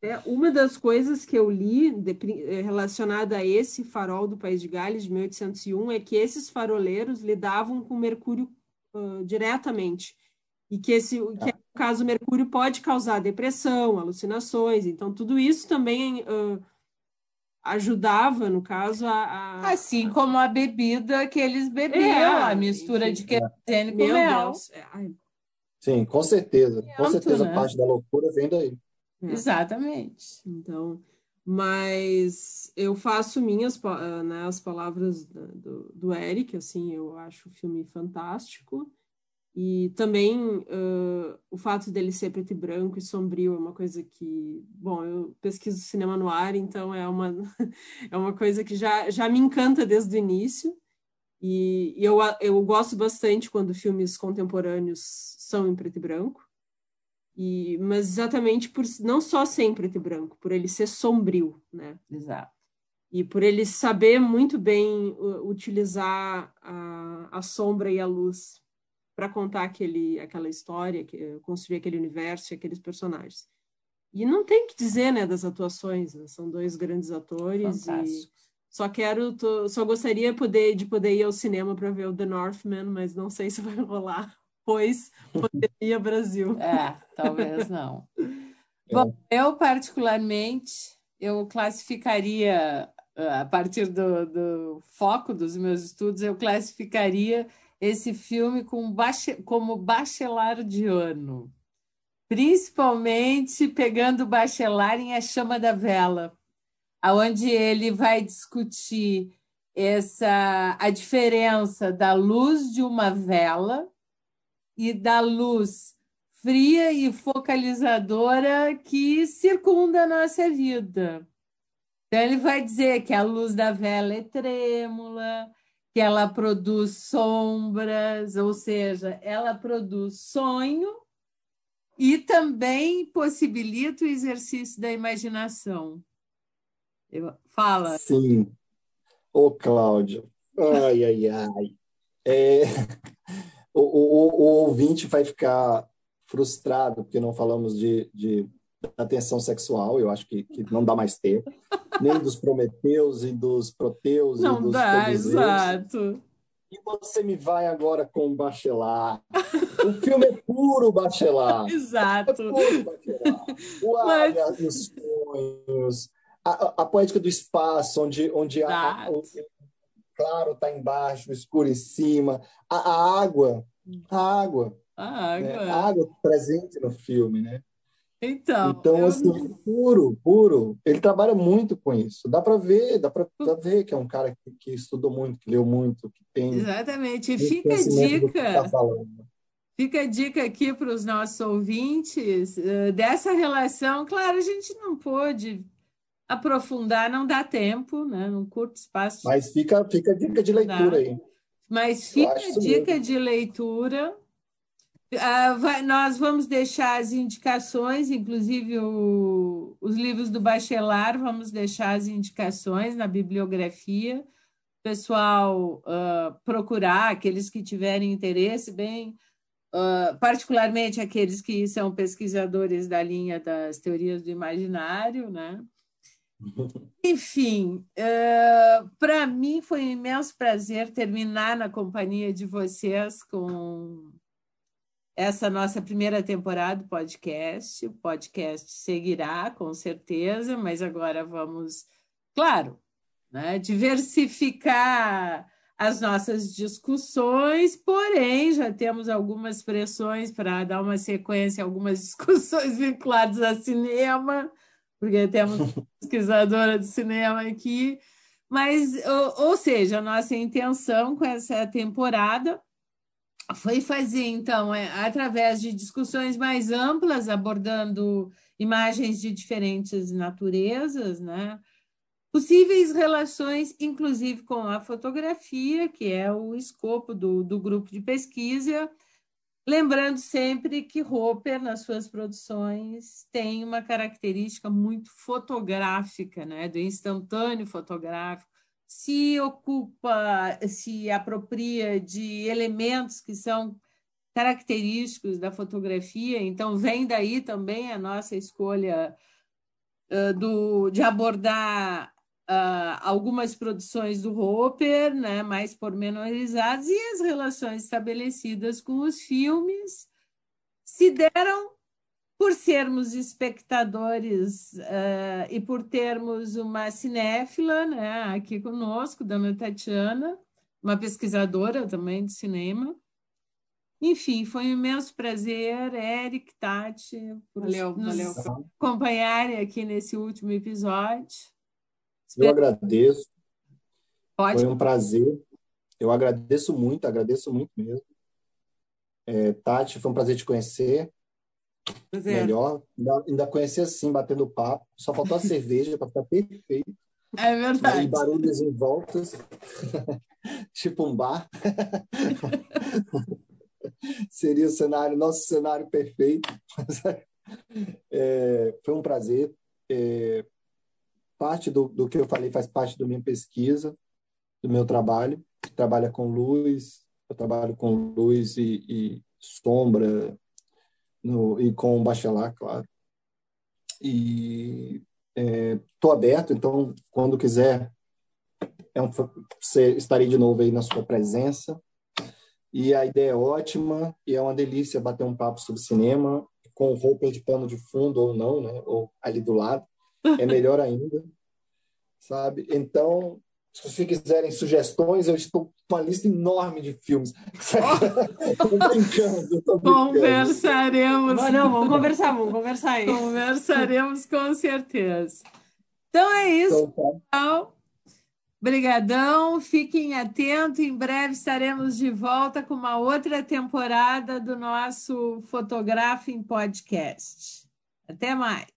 [SPEAKER 2] É, uma das coisas que eu li de, é, relacionada a esse farol do País de Gales de 1801 é que esses faroleiros lidavam com Mercúrio uh, diretamente e que esse que, no caso, o mercúrio pode causar depressão, alucinações. Então, tudo isso também uh, ajudava, no caso, a, a,
[SPEAKER 1] Assim como a bebida que eles bebiam, é, a mistura enfim, de querosene com mel. É,
[SPEAKER 3] Sim, com certeza. com certeza né? parte da loucura vem daí.
[SPEAKER 1] É. Exatamente.
[SPEAKER 2] Então, mas eu faço minhas né, as palavras do, do Eric, assim, eu acho o filme fantástico. E também uh, o fato dele ser preto e branco e sombrio é uma coisa que, bom, eu pesquiso cinema no ar, então é uma, é uma coisa que já, já me encanta desde o início. E, e eu, eu gosto bastante quando filmes contemporâneos são em preto e branco. E, mas exatamente por não só ser em preto e branco, por ele ser sombrio, né?
[SPEAKER 1] Exato.
[SPEAKER 2] E por ele saber muito bem utilizar a, a sombra e a luz para contar aquele, aquela história, que, construir aquele universo e aqueles personagens. E não tem que dizer, né, das atuações, né? são dois grandes atores Fantástico. e só quero, tô, só gostaria poder, de poder ir ao cinema para ver o The Northman, mas não sei se vai rolar, pois poderia Brasil.
[SPEAKER 1] É, talvez não. Bom, eu particularmente, eu classificaria, a partir do, do foco dos meus estudos, eu classificaria esse filme com bache, como bachelardiano, principalmente pegando Bachelar em A Chama da Vela, aonde ele vai discutir essa a diferença da luz de uma vela e da luz fria e focalizadora que circunda a nossa vida. Então, ele vai dizer que a luz da vela é trêmula, que ela produz sombras, ou seja, ela produz sonho e também possibilita o exercício da imaginação. Eu, fala.
[SPEAKER 3] Sim. Ô, Cláudio. Ai, ai, ai. É, o, o, o, ouvinte vai ficar frustrado porque não falamos de, de da tensão sexual, eu acho que, que não dá mais tempo, nem dos Prometeus e dos Proteus
[SPEAKER 1] não
[SPEAKER 3] e dos
[SPEAKER 1] dá, exato.
[SPEAKER 3] E você me vai agora com Bachelar. o filme é puro Bachelar.
[SPEAKER 1] Exato.
[SPEAKER 3] É puro Bachelar. O ar Mas... nos sonhos, a, a, poética do espaço, onde, onde a, o, claro está embaixo, o escuro em cima, a, a água, a água.
[SPEAKER 1] A água. Né?
[SPEAKER 3] A água presente no filme, né?
[SPEAKER 1] Então,
[SPEAKER 3] então assim, não... puro, puro. Ele trabalha muito com isso. Dá para ver, dá para ver que é um cara que, que, estudou muito, que leu muito, que tem.
[SPEAKER 1] Exatamente. E fica a dica. Tá fica a dica aqui para os nossos ouvintes uh, dessa relação. Claro, a gente não pôde aprofundar, não dá tempo, né? Num curto espaço.
[SPEAKER 3] Mas fica, fica a dica de leitura aí.
[SPEAKER 1] Mas fica a dica mesmo. de leitura. Uh, vai, nós vamos deixar as indicações, inclusive o, os livros do Bachelar, vamos deixar as indicações na bibliografia. Pessoal, uh, procurar, aqueles que tiverem interesse, bem, uh, particularmente aqueles que são pesquisadores da linha das teorias do imaginário, né? Enfim, uh, para mim foi um imenso prazer terminar na companhia de vocês com essa nossa primeira temporada do podcast. O podcast seguirá, com certeza, mas agora vamos, claro, né, diversificar as nossas discussões, porém já temos algumas pressões para dar uma sequência, algumas discussões vinculadas a cinema porque temos pesquisadora de cinema aqui. Mas, ou, ou seja, a nossa intenção com essa temporada foi fazer, então, é, através de discussões mais amplas, abordando imagens de diferentes naturezas, né? possíveis relações, inclusive com a fotografia, que é o escopo do, do grupo de pesquisa, Lembrando sempre que Roper, nas suas produções, tem uma característica muito fotográfica, né? do instantâneo fotográfico, se ocupa, se apropria de elementos que são característicos da fotografia, então vem daí também a nossa escolha uh, do, de abordar uh, algumas produções do Hopper, né, mais pormenorizadas, e as relações estabelecidas com os filmes se deram por sermos espectadores uh, e por termos uma cinéfila né, aqui conosco, Dona Tatiana, uma pesquisadora também de cinema. Enfim, foi um imenso prazer, Eric, Tati, por valeu, nos valeu. acompanharem aqui nesse último episódio.
[SPEAKER 3] Eu agradeço. Pode. Foi um prazer. Eu agradeço muito, agradeço muito mesmo. É, Tati, foi um prazer te conhecer. Prazer. Melhor. Ainda, ainda conheci assim, batendo papo. Só faltou a cerveja para ficar perfeito.
[SPEAKER 1] É verdade.
[SPEAKER 3] E barulhos em voltas. tipo um bar. Seria o cenário, nosso cenário perfeito. É, foi um prazer. É, parte do, do que eu falei faz parte da minha pesquisa, do meu trabalho, que trabalha com luz, eu trabalho com luz e, e sombra, no, e com bachelar, claro. E estou é, aberto, então, quando quiser, é um, estarei de novo aí na sua presença. E a ideia é ótima, e é uma delícia bater um papo sobre cinema, com roupa de pano de fundo ou não, né? ou ali do lado é melhor ainda, sabe? Então, se vocês quiserem sugestões, eu estou com uma lista enorme de filmes.
[SPEAKER 1] Estou brincando, tô brincando. Conversaremos.
[SPEAKER 2] Não, não, vamos conversar, vamos conversar aí.
[SPEAKER 1] Conversaremos com certeza. Então é isso, então, tá. Obrigadão, fiquem atentos. Em breve estaremos de volta com uma outra temporada do nosso Fotografem Podcast. Até mais.